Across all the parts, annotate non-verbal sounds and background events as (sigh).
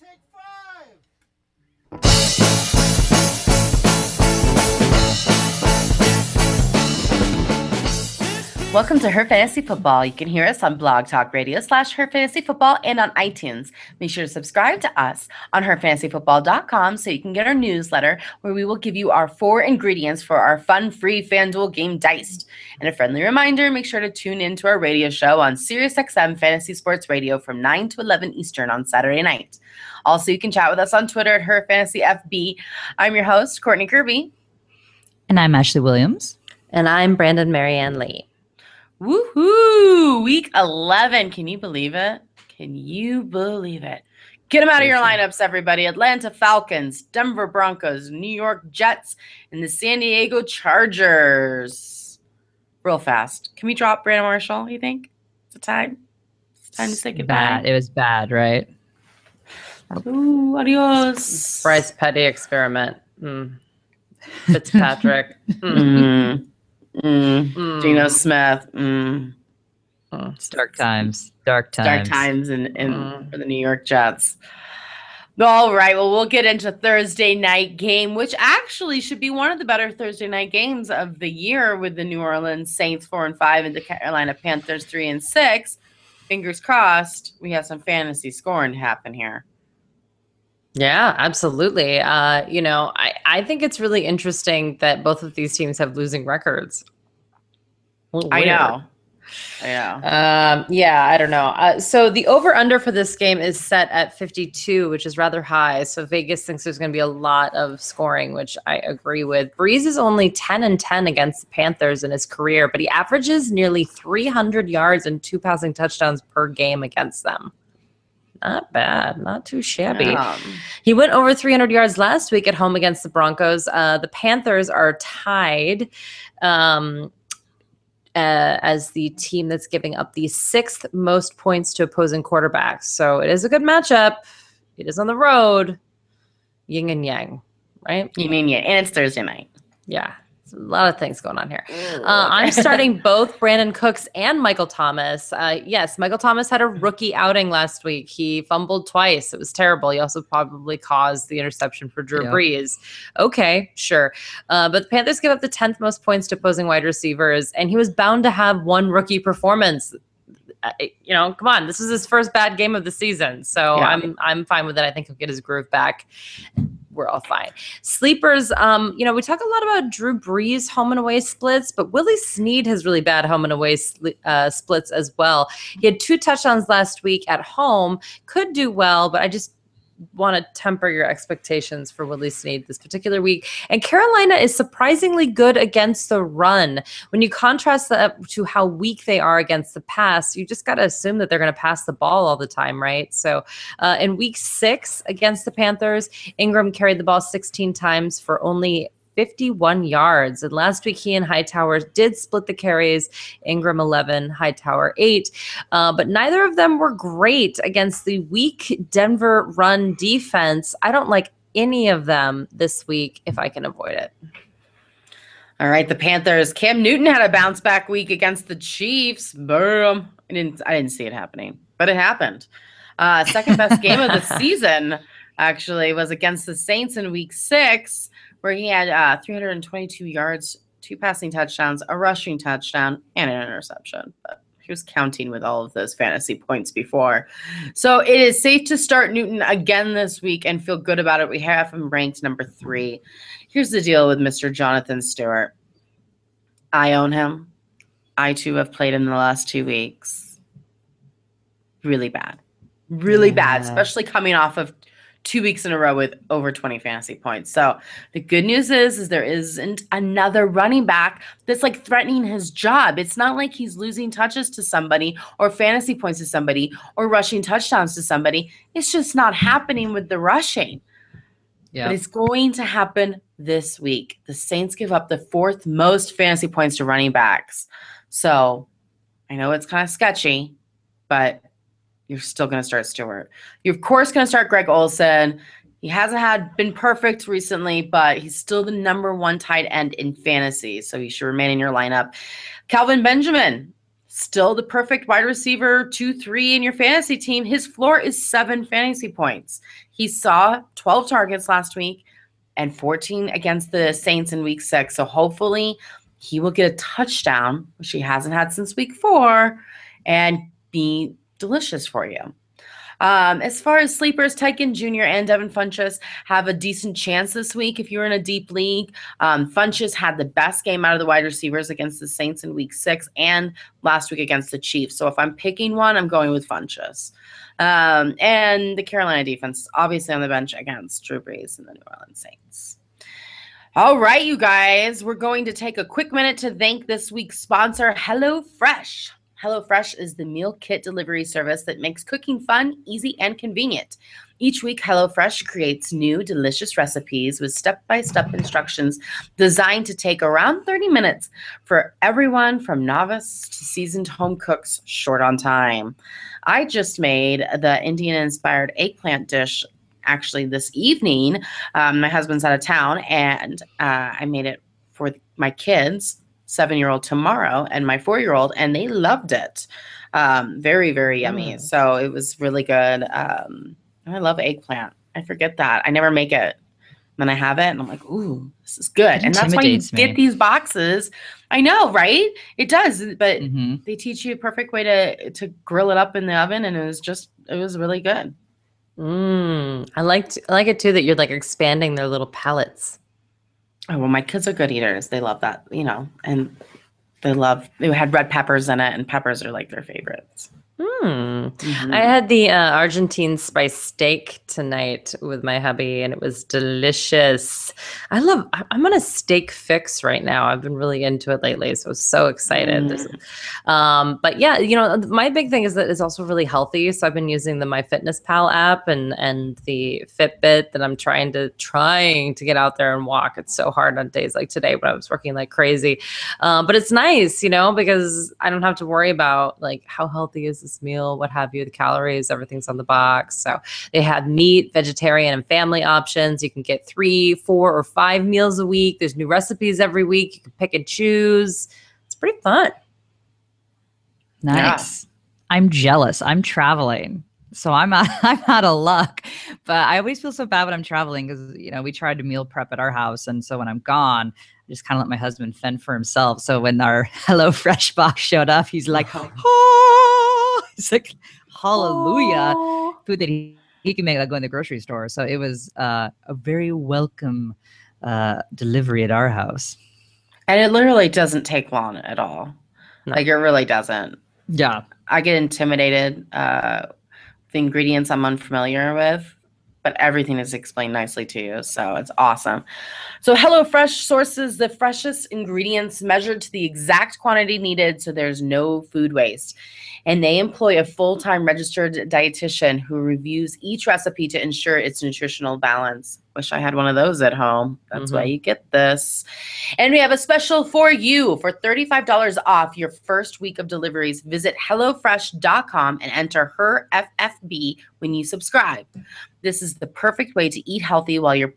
take five. Welcome to Her Fantasy Football. You can hear us on Blog Talk Radio slash Her Fantasy Football and on iTunes. Make sure to subscribe to us on herfantasyfootball.com so you can get our newsletter where we will give you our four ingredients for our fun, free FanDuel game diced. And a friendly reminder, make sure to tune in to our radio show on SiriusXM Fantasy Sports Radio from 9 to 11 Eastern on Saturday night. Also, you can chat with us on Twitter at Her Fantasy FB. I'm your host, Courtney Kirby. And I'm Ashley Williams. And I'm Brandon Marianne Lee. Woohoo! Week 11. Can you believe it? Can you believe it? Get them out of your lineups, everybody. Atlanta Falcons, Denver Broncos, New York Jets, and the San Diego Chargers. Real fast. Can we drop Brandon Marshall, you think? It's a time. It's time to say goodbye. Bad. It was bad, right? Ooh, adios. Bryce Petty experiment. Mm. (laughs) Fitzpatrick. Mm. (laughs) Mm. Mm. Geno Smith. Mm. It's dark times. Dark times. dark times in, in Mm. for the New York Jets. All right, well, we'll get into Thursday night game, which actually should be one of the better Thursday night games of the year with the New Orleans Saints four and five and the Carolina Panthers three and six. Fingers crossed, we have some fantasy scoring to happen here. Yeah, absolutely. Uh, you know, I, I think it's really interesting that both of these teams have losing records. I know. Yeah. Um, yeah, I don't know. Uh, so the over under for this game is set at 52, which is rather high. So Vegas thinks there's going to be a lot of scoring, which I agree with. Brees is only 10 and 10 against the Panthers in his career, but he averages nearly 300 yards and two passing touchdowns per game against them. Not bad, not too shabby. He went over 300 yards last week at home against the Broncos. Uh, the Panthers are tied um, uh, as the team that's giving up the sixth most points to opposing quarterbacks. So it is a good matchup. It is on the road. Yin and yang, right? you mean yeah, and it's Thursday night. Yeah. A lot of things going on here. Uh, I'm starting (laughs) both Brandin Cooks and Michael Thomas. Uh, yes, Michael Thomas had a (laughs) rookie outing last week. He fumbled twice. It was terrible. He also probably caused the interception for Drew Yeah. Brees. Okay, sure. Uh, but the Panthers give up the 10th most points to opposing wide receivers, and he was bound to have one rookie performance. Uh, you know, come on, this is his first bad game of the season, so Yeah. I'm I'm fine with it. I think he'll get his groove back. We're all fine. Sleepers, um, you know, we talk a lot about Drew Brees home and away splits, but Willie Snead has really bad home and away uh, splits as well. He had two touchdowns last week at home, could do well, but I just want to temper your expectations for Willie Snead this particular week. And Carolina is surprisingly good against the run. When you contrast that to how weak they are against the pass, you just got to assume that they're going to pass the ball all the time, right? So uh, in week six against the Panthers, Ingram carried the ball 16 times for only 51 yards. And last week, he and Hightower did split the carries. Ingram 11, Hightower 8. Uh, but neither of them were great against the weak Denver run defense. I don't like any of them this week if I can avoid it. All right, the Panthers. Cam Newton had a bounce back week against the Chiefs. Boom. I didn't I didn't see it happening, but it happened. Uh, second best game of the (laughs) season actually was against the Saints in week six, where he had uh, 322 yards, two passing touchdowns, a rushing touchdown, and an interception. But he was counting with all of those fantasy points before. So it is safe to start Newton again this week and feel good about it. We have him ranked number three. Here's the deal with Mr. Jonathan Stewart. I own him. I too have played in the last two weeks. Really bad. Really bad, especially coming off of two weeks in a row with over 20 fantasy points. So the good news is, is there isn't another running back that's like threatening his job. It's not like he's losing touches to somebody or fantasy points to somebody or rushing touchdowns to somebody. It's just not happening with the rushing. Yeah. But it's going to happen this week. The Saints give up the fourth most fantasy points to running backs. So I know it's kind of sketchy, but you're still going to start Stewart. You're of course going to start Greg Olsen. He hasn't had been perfect recently, but he's still the number one tight end in fantasy, so he should remain in your lineup. Kelvin Benjamin, still the perfect wide receiver two, three in your fantasy team. His floor is seven fantasy points. He saw 12 targets last week and 14 against the Saints in week six. So hopefully he will get a touchdown, which he hasn't had since week four, and be delicious for you. Um, as far as sleepers, Ted Ginn Jr. and Devin Funchess have a decent chance this week if you're in a deep league. Um, Funchess had the best game out of the wide receivers against the Saints in week six and last week against the Chiefs. So if I'm picking one, I'm going with Funchess. Um, and the Carolina defense, obviously on the bench against Drew Brees and the New Orleans Saints. All right, you guys, we're going to take a quick minute to thank this week's sponsor, HelloFresh. HelloFresh is the meal kit delivery service that makes cooking fun, easy, and convenient. Each week, HelloFresh creates new, delicious recipes with step by step instructions designed to take around 30 minutes for everyone from novice to seasoned home cooks short on time. I just made the Indian inspired eggplant dish actually this evening. Um, my husband's out of town and uh, I made it for my kids seven year old tomorrow and my four year old, and they loved it. Um, very, very yummy. Mm. So it was really good. Um, I love eggplant. I forget that. I never make it. Then I have it and I'm like, ooh, this is good. It and that's why you me. get these boxes. I know, right? It does, but Mhm. they teach you a perfect way to to grill it up in the oven and it was just it was really good. Mm, I liked I like it too that you're like expanding their little palettes. Oh well, my kids are good eaters. They love that, you know, and they love. They had red peppers in it, and peppers are like their favorites. Hmm. Mhm. I had the uh, Argentine spice steak tonight with my hubby, and it was delicious. I love. I'm on a steak fix right now. I've been really into it lately, so I was so excited. This- Um, but yeah, you know, my big thing is that it's also really healthy. So I've been using the MyFitnessPal app and and the Fitbit that I'm trying to trying to get out there and walk. It's so hard on days like today when I was working like crazy. Um, but it's nice, you know, because I don't have to worry about like how healthy is this meal, what have you, the calories, everything's on the box. So they have meat, vegetarian, and family options. You can get three, four, or five meals a week. There's new recipes every week. You can pick and choose. It's pretty fun. Nice. I'm jealous. I'm traveling. So I'm out, (laughs) I'm out of luck, but I always feel so bad when I'm traveling because you know we tried to meal prep at our house, and so when I'm gone, I just kind of let my husband fend for himself. So when our (laughs) Hello Fresh box showed up, he's like, (laughs) "Oh!" He's like, "Hallelujah!" Food that he, he can make like go in the grocery store. So it was uh, a very welcome uh, delivery at our house. and it literally doesn't take long at all. No. Like it really doesn't. Yeah, I get intimidated uh, with ingredients I'm unfamiliar with, but everything is explained nicely to you. So it's awesome. So HelloFresh sources the freshest ingredients measured to the exact quantity needed so there's no food waste. And they employ a full time registered dietitian who reviews each recipe to ensure its nutritional balance. Wish I had one of those at home. That's why mm-hmm. you get this. And we have a special for you for $35 off your first week of deliveries. Visit HelloFresh.com and enter her FFB when you subscribe. This is the perfect way to eat healthy while you're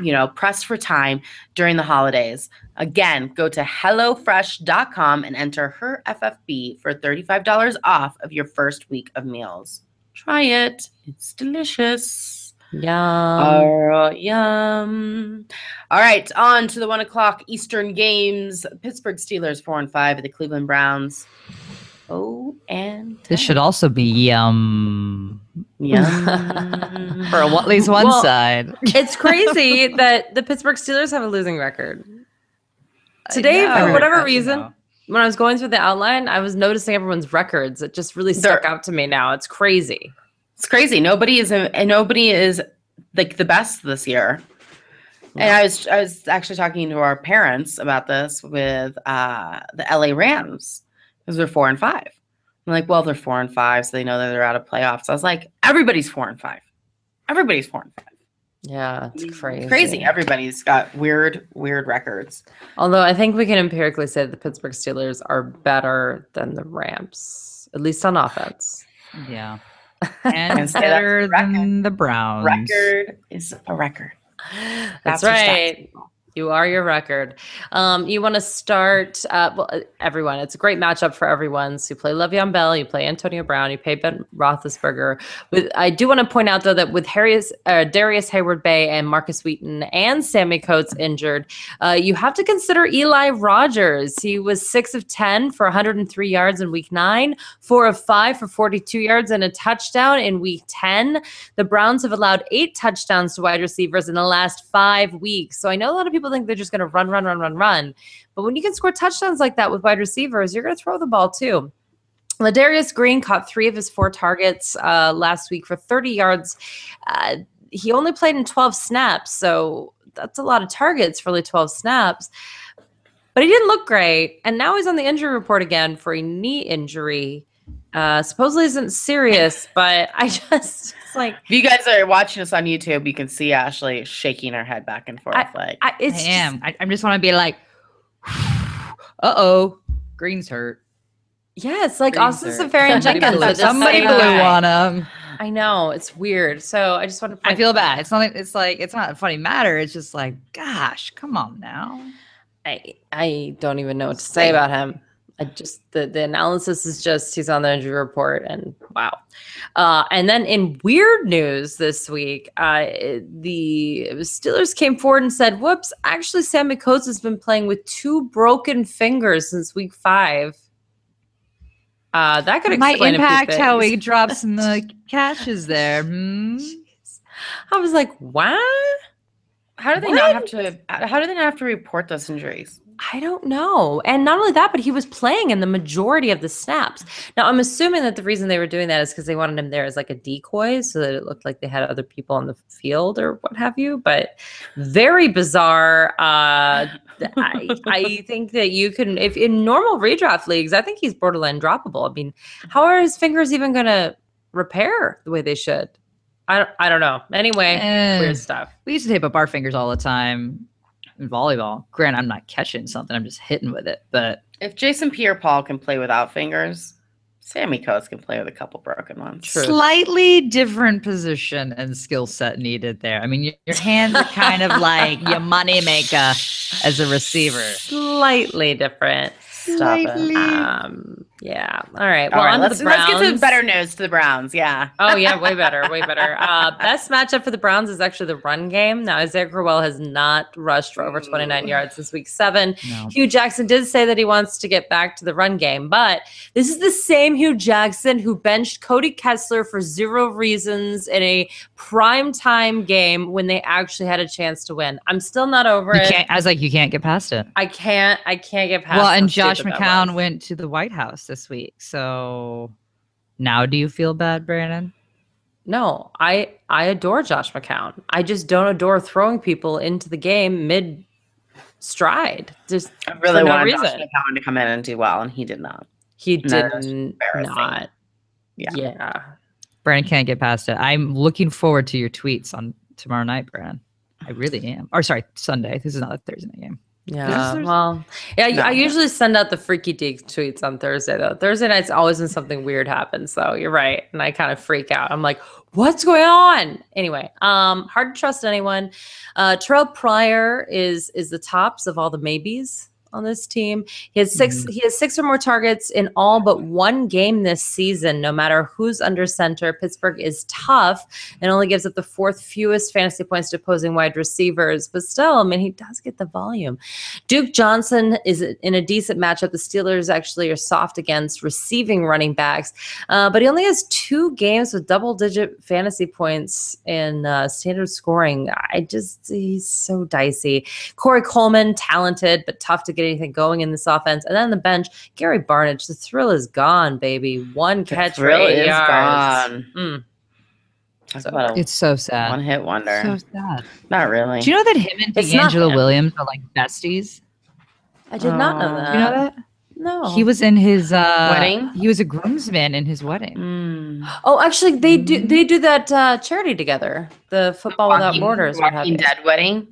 you know, pressed for time during the holidays. Again, go to HelloFresh.com and enter her FFB for $35 off of your first week of meals. Try it. It's delicious. Yum. Oh, yum. All right, on to the one o'clock Eastern games. Pittsburgh Steelers four and five at the Cleveland Browns. Oh, and this should also be yum yum (laughs) for at least one Well, side. it's crazy (laughs) that the Pittsburgh Steelers have a losing record. Today, for whatever reason, know. when I was going through the outline, I was noticing everyone's records. It just really stuck They're- out to me now. It's crazy. It's crazy. Nobody is and nobody is like the best this year. And I was I was actually talking to our parents about this with uh the LA Rams because they're four and five. I'm like, well, they're four and five, so they know that they're out of playoffs. I was like, everybody's four and five. Everybody's four and five. Yeah, it's crazy. It's crazy. Everybody's got weird, weird records. Although I think we can empirically say that the Pittsburgh Steelers are better than the Rams, at least on offense. Yeah. And And better than the Browns. Record is a record. That's stats, right. You are your record. Um, you want to start, uh, well, uh, everyone. It's a great matchup for everyone. So you play Le'Veon Bell, you play Antonio Brown, you play Ben Roethlisberger. With I do want to point out though that with uh, Darrius Heyward-Bey and Markus Wheaton and Sammy Coates injured, uh, you have to consider Eli Rogers. He was six of ten for 103 yards in Week Nine, four of five for 42 yards and a touchdown in Week 10. The Browns have allowed eight touchdowns to wide receivers in the last five weeks. So I know a lot of people think they're just going to run, run, run, run, run. But when you can score touchdowns like that with wide receivers, you're going to throw the ball too. Ladarius Green caught three of his four targets uh, last week for 30 yards. Uh, he only played in 12 snaps, so that's a lot of targets for only 12 snaps. But he didn't look great, and now he's on the injury report again for a knee injury. Uh, supposedly isn't serious, but I (laughs) just it's like If you guys are watching us on YouTube, you can see Ashley shaking her head back and forth. like, I, it's I just- am. I, I just want to be like, (sighs) uh oh, Green's hurt. yes, like Green's Austin hurt. Seferian Somebody Jenkins. blew- Somebody same blew guy. on him. I know it's weird. So I just want to. I feel bad. It's not. like- It's like it's not a funny matter. It's just like, gosh, come on now. I I don't even know what to say about him. I just the the analysis is just he's on the injury report and wow. Uh, and then in weird news this week, uh, the Steelers came forward and said, "Whoops! Actually, Sammy Coates has been playing with two broken fingers since week five. Uh, that could Might explain a few impact how he things. drops some the (laughs) caches there. Hmm? I was like, "What? how do they not have to? How do they not have to report those injuries? I don't know. And not only that, but he was playing in the majority of the snaps. Now, I'm assuming that the reason they were doing that is because they wanted him there as like a decoy so that it looked like they had other people on the field or what have you. But very bizarre. Uh, I, (laughs) I think that you can, if in normal redraft leagues, I think he's borderline droppable. I mean, how are his fingers even going to repair the way they should? I don't, I don't know. Anyway, Eh, weird stuff. we used to tape up our fingers all the time in volleyball. Grant, I'm not catching something. I'm just hitting with it. But If Jason Pierre-Paul can play without fingers, Sammy Coates can play with a couple broken ones. True. slightly different position and skill set needed there. I mean, your, your hands are kind of like your money maker as a receiver. Slightly different. Stop Slightly. it. Um, yeah. All right. Well, right, on let's, the let's get to better news to the Browns. Yeah. Oh yeah, way better, way better. (laughs) Uh, best matchup for the Browns is actually the run game. Now Isaiah Crowell has not rushed for over 29 yards this week seven. No. Hue Jackson did say that he wants to get back to the run game, but this is the same Hue Jackson who benched Cody Kessler for zero reasons in a prime time game when they actually had a chance to win. I'm still not over You it. can't, I was like, you can't get past it. I can't. I can't get past. Well, and Josh McCown went to the White House this week. So now do you feel bad, Brandon? No, I I adore Josh McCown. I just don't adore throwing people into the game mid stride. Just I really For no wanted Josh reason. McCown to come in and do well, and he did not. he did that's n- embarrassing. not. Yeah. Yeah. Brandon can't get past it. I'm looking forward to your tweets on tomorrow night, Brandon. I really am. Or sorry, Sunday. This is not a Thursday night game. Yeah. Well, yeah. No. I usually send out the freaky deek tweets on Thursday though. Thursday nights always when something weird happens. So you're right, and I kind of freak out. I'm like, what's going on? Anyway, um, hard to trust anyone. Uh, Terrelle Pryor is is the tops of all the maybes on this team. He has 6 He has six or more targets in all but one game this season. No matter who's under center, Pittsburgh is tough and only gives up the fourth fewest fantasy points to opposing wide receivers. But still, I mean, he does get the volume. Duke Johnson is in a decent matchup. The Steelers actually are soft against receiving running backs, uh, but he only has two games with double digit fantasy points in uh, standard scoring. I just, he's so dicey. Corey Coleman, talented, but tough to get anything going in this offense. And then the bench, Gary Barnidge, the thrill is gone, baby. One catch for thrill eight is yards. gone. Mm. So- a It's so sad. one hit wonder. So sad. not really. Do you know that him and It's DeAngelo him. Williams are like besties? I did not know Oh. that. Do you know that? No. He was in his uh Wedding? He was a groomsman in his wedding. Mm. Oh, actually, they do. Mhm. They do that uh, charity together. The Football Without Walking- Borders. What have Walking you. Dead wedding.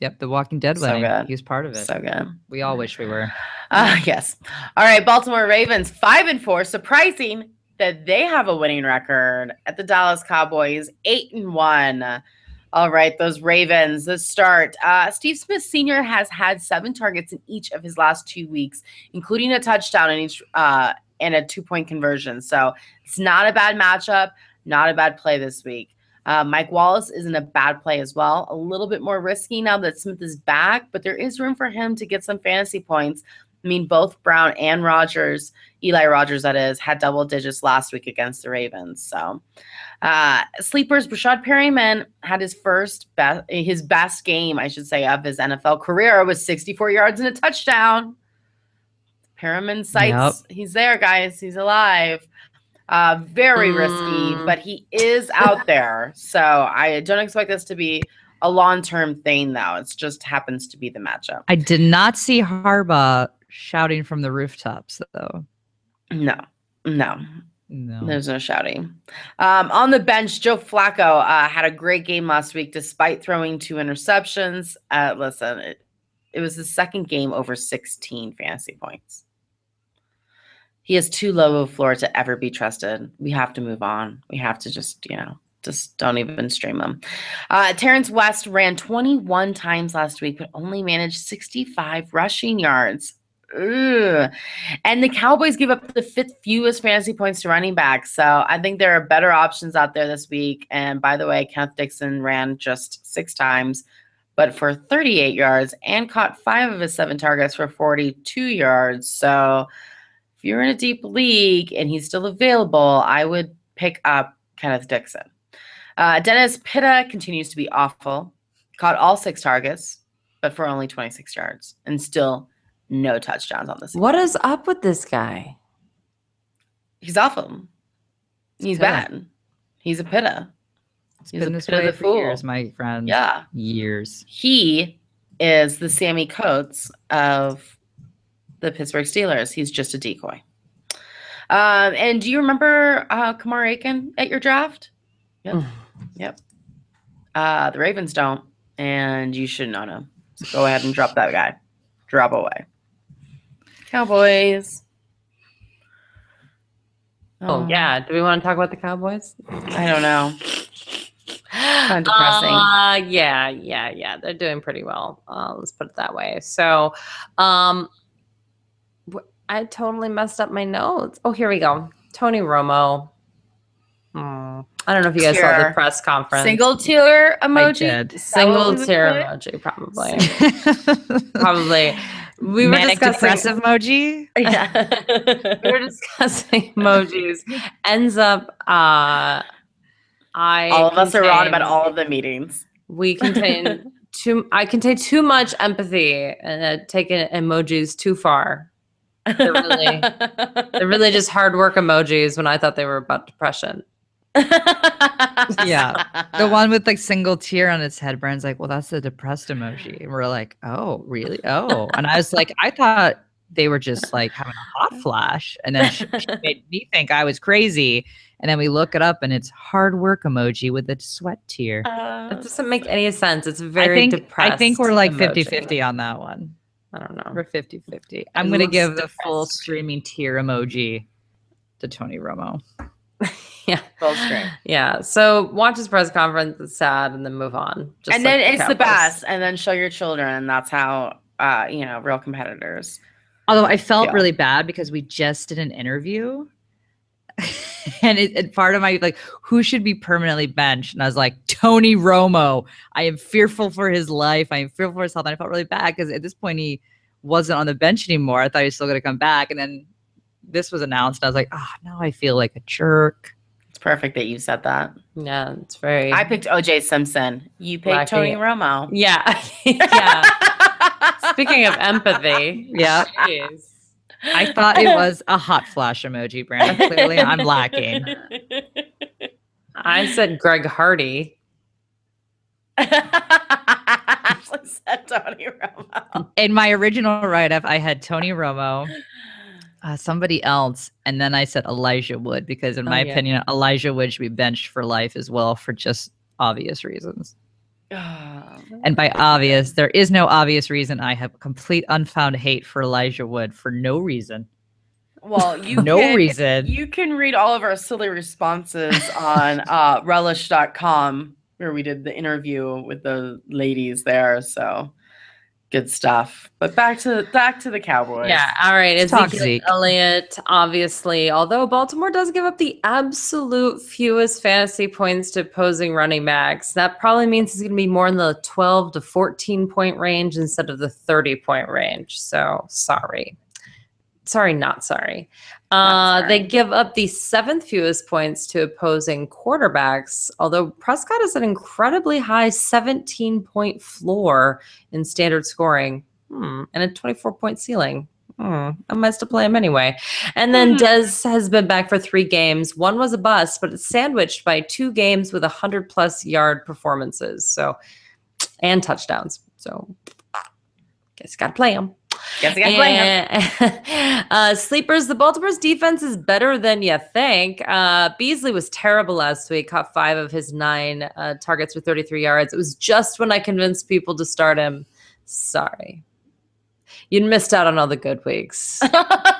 Yep, the Walking Dead So wedding. good. He was part of it. So good. we all wish we were. (laughs) Ah, yes. All right, Baltimore Ravens five and four. Surprising that they have a winning record at the Dallas Cowboys eight and one. All right, those Ravens, the start. Uh, Steve Smith Sr. has had seven targets in each of his last two weeks, including a touchdown in each uh, and a two point conversion. So it's not a bad matchup, not a bad play this week. Uh, Mike Wallace isn't a bad play as well. A little bit more risky now that Smith is back, but there is room for him to get some fantasy points. I mean, both Brown and Rogers, Eli Rogers, that is, had double digits last week against the Ravens. So, uh, sleepers, Breshaud Perriman had his first best, his best game, I should say, of his NFL career was 64 yards and a touchdown. Perriman sights, yep. he's there, guys. He's alive. Uh, very mm. risky, but he is out there. So I don't expect this to be a long term thing, though. It just happens to be the matchup. I did not see Harbaugh shouting from the rooftops, though. No, no. No. There's no shouting. Um, on the bench, Joe Flacco uh, had a great game last week despite throwing two interceptions. Uh, listen, it, it was the second game over 16 fantasy points. He has too low of floor to ever be trusted. We have to move on. We have to just, you know, just don't even stream him. Uh, Terrance West ran 21 times last week, but only managed 65 rushing yards. Ugh. And the Cowboys give up the fifth fewest fantasy points to running backs. So I think there are better options out there this week. And by the way, Kenneth Dixon ran just six times, but for 38 yards and caught five of his seven targets for 42 yards. So you're in a deep league and he's still available, I would pick up Kenneth Dixon. Uh, Dennis Pitta continues to be awful. Caught all six targets, but for only 26 yards and still no touchdowns on this. What is up with this guy? He's awful. He's bad. He's a pitta. He's been this way for fool. years, my friend. Yeah, years. He is the Sammy Coates of the Pittsburgh Steelers. He's just a decoy. Um, and do you remember uh, Kamar Aiken at your draft? Yep. yep. Uh, the Ravens don't, and you should not know. So go ahead and drop that guy. Drop away. Cowboys. Oh, oh yeah. Do we want to talk about the Cowboys? I don't know. (gasps) kind of depressing. Uh, yeah, yeah, yeah. They're doing pretty well. Uh, let's put it that way. So, um, I totally messed up my notes. Oh, here we go. Tony Romo. Hmm. I don't know if you guys tier. saw the press conference. Single tier emoji. Single tier emoji, probably. (laughs) probably we were Manic discussing emoji. (laughs) Yeah, we were (laughs) discussing emojis. Ends up, uh, I all of us are wrong about all of the meetings. We contain too. I contain too much empathy and uh, taking emojis too far. They're really, they're really just hard work emojis. When I thought they were about depression. (laughs) yeah. The one with like single tear on its head, Brand's like, well, that's the depressed emoji. And we're like, oh, really? Oh. And I was like, I thought they were just like having a hot flash. And then she, she made me think I was crazy. And then we look it up and it's hard work emoji with a sweat tear. Uh, that doesn't make any sense. It's very I think, depressed. I think we're like 50 50 on that one. I don't know. We're 50 50. I'm going to give depressed. the full streaming tear emoji to Tony Romo. (laughs) yeah. Full string. Yeah. So watch his press conference. It's sad, and then move on. and like then it's Cowboys. the best, and then show your children. That's how uh, you know real competitors. Although I felt feel. really bad because we just did an interview. (laughs) and, it, and part of my like who should be permanently benched and i was like tony romo i am fearful for his life i am fearful for his health and i felt really bad because at this point he wasn't on the bench anymore i thought he was still going to come back and then this was announced and i was like oh now i feel like a jerk it's perfect that you said that. Yeah, it's very. I picked OJ Simpson. You picked Tony Romo. Yeah, (laughs) yeah. (laughs) Speaking of empathy, yeah. Geez. I (laughs) thought it was a hot flash emoji, Brandon. Clearly, I'm lacking. (laughs) I said Greg Hardy. Ashley said Tony Romo. In my original write up, I had Tony Romo, uh, somebody else, and then I said Elijah Wood because, in oh, my yeah. opinion, Elijah Wood should be benched for life as well for just obvious reasons. And by obvious, there is no obvious reason. I have complete unfound hate for Elijah Wood for no reason. Well, you no can, reason. You can read all of our silly responses on uh, relish.com where we did the interview with the ladies there. So good stuff. But back to back to the Cowboys. Yeah. All right. Let's talk Ezekiel Zeke. Elliott, obviously, although Baltimore does give up the absolute fewest fantasy points to opposing running backs, that probably means he's going to be more in the 12 to 14 point range instead of the 30 point range. So sorry. Sorry, not sorry. Not Uh, They give up the seventh fewest points to opposing quarterbacks, although Prescott has an incredibly high 17 point floor in standard scoring hmm, and a 24 point ceiling. Hmm, I might still play him anyway. And then Hmm. Dez has been back for three games. One was a bust, but it's sandwiched by two games with 100 plus yard performances. So, and touchdowns. So, guess got to play him. Guess I gotta play him. And- (laughs) uh, sleepers, the Baltimore's defense is better than you think. Uh, Beasley was terrible last week, caught five of his nine uh, targets for 33 yards. It was just when I convinced people to start him. Sorry. You missed out on all the good weeks. (laughs)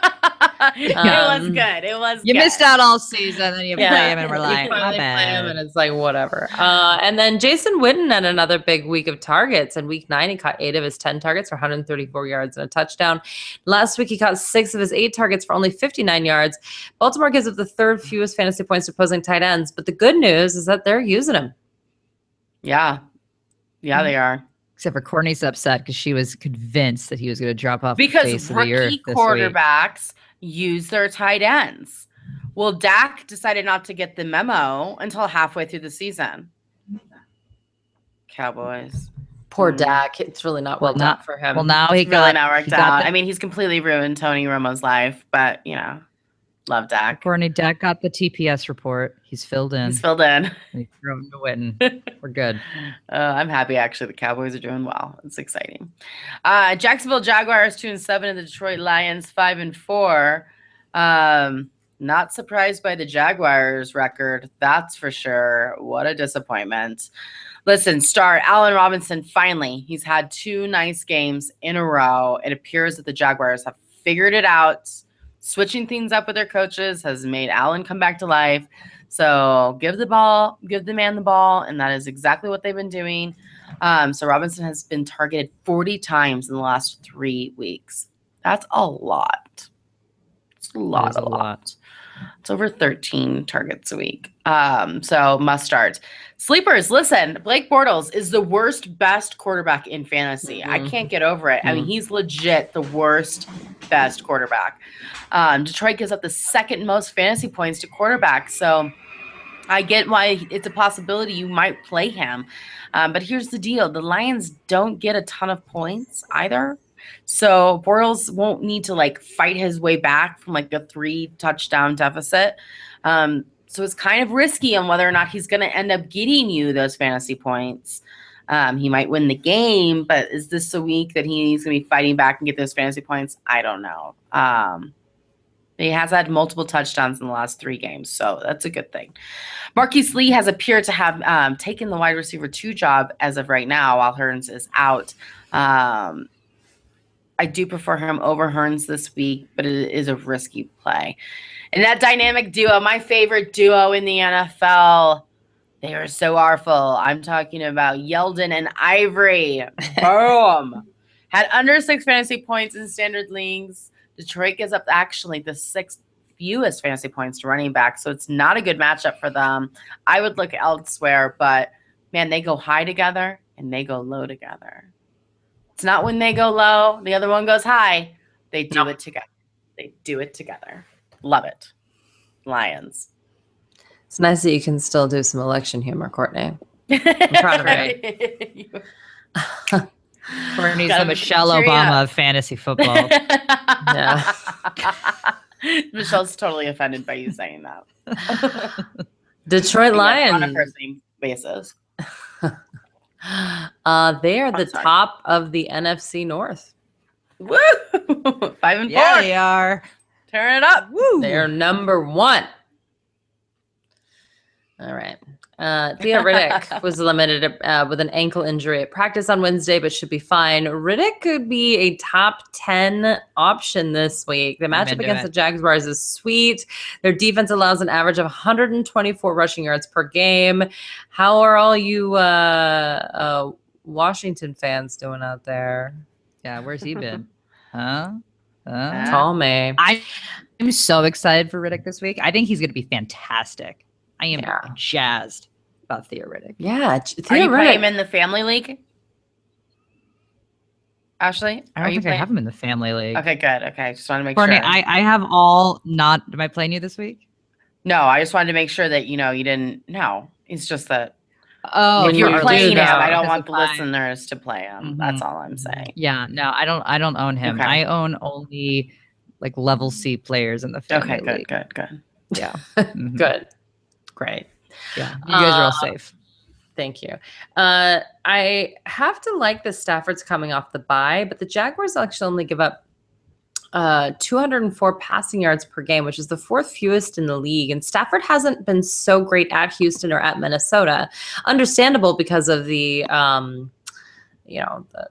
(laughs) it was Um, good. It was. You good. missed out all season, then you play him, and we're like, my finally him, and it's like whatever. Uh, and then Jason Witten had another big week of targets. In week nine, he caught eight of his ten targets for 134 yards and a touchdown. Last week, he caught six of his eight targets for only 59 yards. Baltimore gives up the third fewest fantasy points to opposing tight ends. But the good news is that they're using him. Yeah. Yeah, they are. Except for Courtney's upset because she was convinced that he was going to drop off the Because face of the earth rookie this week. quarterbacks use their tight ends. Well, Dak decided not to get the memo until halfway through the season. Cowboys. Poor Mm. Dak. It's really not Well, worked not- out for him. Well, now he It's really got not worked he got out. the- I mean, he's completely ruined Tony Romo's life, but you know, love Dak. Courtney Dak got the TPS report. He's filled in. He's filled in. and he threw him to Witten. (laughs) We're good. Uh, I'm happy actually. The Cowboys are doing well. It's exciting. Uh, Jacksonville Jaguars two and seven, and the Detroit Lions five and four. Um, not surprised by the Jaguars record, that's for sure. What a disappointment. Listen, star Allen Robinson finally he's had two nice games in a row. It appears that the Jaguars have figured it out. Switching things up with their coaches has made Allen come back to life. So give the ball, give the man the ball, and that is exactly what they've been doing. Um, so Robinson has been targeted 40 times in the last three weeks. That's a lot. It's a lot, a a lot. lot. It's over 13 targets a week. Um, so must start. Sleepers, listen, Blake Bortles is the worst, best quarterback in fantasy. I Mhm. can't get over it. I mean, he's legit the worst, best quarterback. Um, Detroit gives up the second most fantasy points to quarterbacks. So I get why it's a possibility you might play him. Um, but here's the deal the Lions don't get a ton of points either. So Bortles won't need to like fight his way back from like a three touchdown deficit. Um, so it's kind of risky on whether or not he's going to end up getting you those fantasy points. Um, he might win the game, but is this a week that he's going to be fighting back and get those fantasy points? I don't know. Um, he has had multiple touchdowns in the last three games, so that's a good thing. Marquise Lee has appeared to have um, taken the wide receiver two job as of right now, while Hurns is out. Um, I do prefer him over Hurns this week, but it is a risky play. And that dynamic duo, my favorite duo in the NFL, they are so awful. I'm talking about Yeldon and Ivory. Boom. Had under six fantasy points in standard leagues. Detroit gives up actually the sixth fewest fantasy points to running back. So it's not a good matchup for them. I would look elsewhere, but man, they go high together and they go low together. It's not when they go low, the other one goes high. They do No. it together. They do it together. Love it. Lions. It's nice that you can still do some election humor, Courtney. proud of (laughs) it. (laughs) Courtney's the Michelle Obama up. of fantasy football. (laughs) Yeah. Michelle's totally offended by you saying that. Detroit Lions. on a Lions. first name basis. (gasps) Uh, they are the top of the NFC North. Woo! (laughs) Five and yeah, four. they are. Turn it up. Woo! They're number one. All right. Uh, Theo Riddick (laughs) was limited uh, with an ankle injury at practice on Wednesday, but should be fine. Riddick could be a top 10 option this week. The matchup against it. the Jaguars is sweet. Their defense allows an average of 124 rushing yards per game. How are all you uh, uh, Washington fans doing out there? Yeah, where's he been? (laughs) huh? Huh? Tell me. I am so excited for Riddick this week. I think he's going to be fantastic. I am Yeah. jazzed about Theo Riddick. Yeah, Are Theo you playing him in the family league? Ashley? I are don't you think I have him in the family league. Okay, good. Okay. Just want to make Courtney, sure. I, I have all not. Am I playing you this week? no, I just wanted to make sure that you know you didn't no. It's just that Oh, if you you're do playing him. I don't want the I- listeners to play him. That's Mhm. all I'm saying. Yeah, no, I don't. I don't own him. Okay. I own only like level C players in the family Okay, good, league. good, good. Yeah, (laughs) Mhm. Good. Great. Yeah, you guys are all Uh, safe. Thank you. Uh, I have to like the Stafford's coming off the bye, but the Jaguars actually only give up uh, 204 passing yards per game, which is the fourth fewest in the league. And Stafford hasn't been so great at Houston or at Minnesota. Understandable because of the, um, you know, the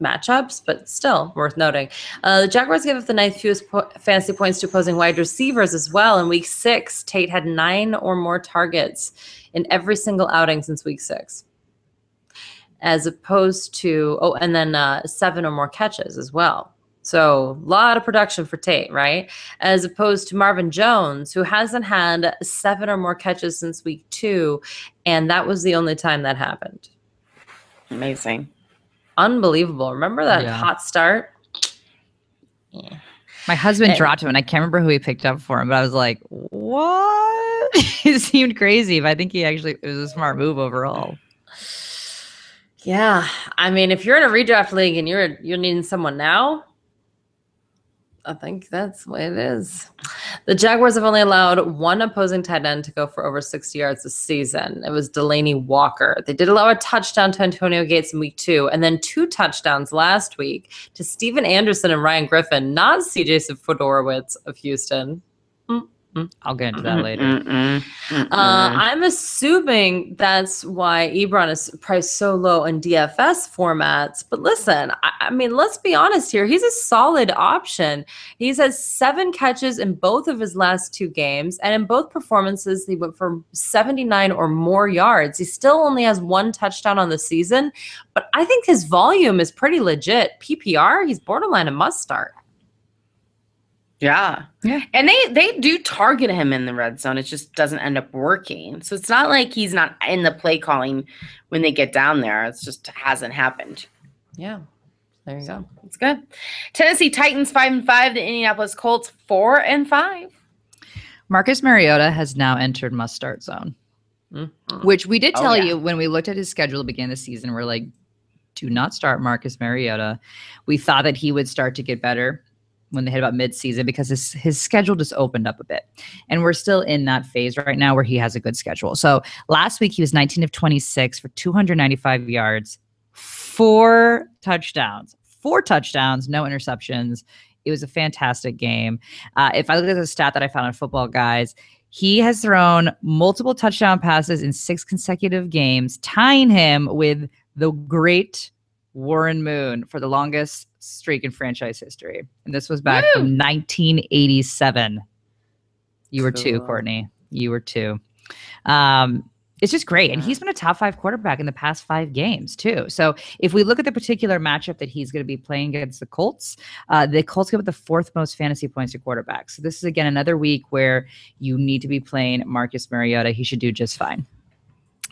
matchups, but still worth noting. Uh, the Jaguars gave up the ninth fewest po- fantasy points to opposing wide receivers as well. In week six, Tate had nine or more targets in every single outing since week six, as opposed to, oh, and then uh, seven or more catches as well. So a lot of production for Tate, right? As opposed to Marvin Jones, who hasn't had seven or more catches since week two. And that was the only time that happened. Amazing. Unbelievable. Remember that Yeah. hot start? Yeah. My husband eh. dropped him, and I can't remember who he picked up for him, but I was like, "What?" (laughs) it seemed crazy, but I think he actually it was a smart move overall. Yeah, I mean, if you're in a redraft league and you're you're needing someone now, I think that's way it is. The Jaguars have only allowed one opposing tight end to go for over 60 yards this season. It was Delanie Walker. They did allow a touchdown to Antonio Gates in week two, and then two touchdowns last week to Stephen Anderson and Ryan Griffin, not CJ Fiedorowicz of Houston. I'll get into that later. Mm-mm, Uh, mm-mm. I'm assuming that's why Ebron is priced so low in DFS formats. But listen, I, I mean, let's be honest here. He's a solid option. He's has seven catches in both of his last two games, and in both performances, he went for 79 or more yards. He still only has one touchdown on the season, but I think his volume is pretty legit. PPR, he's borderline a must start. Yeah. Yeah. And they they do target him in the red zone. It just doesn't end up working. So it's not like he's not in the play calling when they get down there. It's just hasn't happened. Yeah, there you go. It's good. Tennessee Titans five and five. The Indianapolis Colts four and five. Marcus Mariota has now entered must start zone, Mhm. which we did Oh, tell yeah. you when we looked at his schedule at the beginning of the season. We're like, do not start Marcus Mariota. We thought that he would start to get better when they hit about midseason because his his schedule just opened up a bit. And we're still in that phase right now where he has a good schedule. So last week he was 19 of 26 for 295 yards, four touchdowns, four touchdowns, no interceptions. It was a fantastic game. Uh, if I look at the stat that I found on Football Guys, he has thrown multiple touchdown passes in six consecutive games, tying him with the great Warren Moon for the longest streak in franchise history. And this was back from 1987. You were two, Courtney. You were two. Um, it's just great. And he's been a top five quarterback in the past five games, too. So if we look at the particular matchup that he's going to be playing against the Colts, uh, the Colts give up the fourth most fantasy points to quarterbacks. So this is, again, another week where you need to be playing Marcus Mariota. He should do just fine.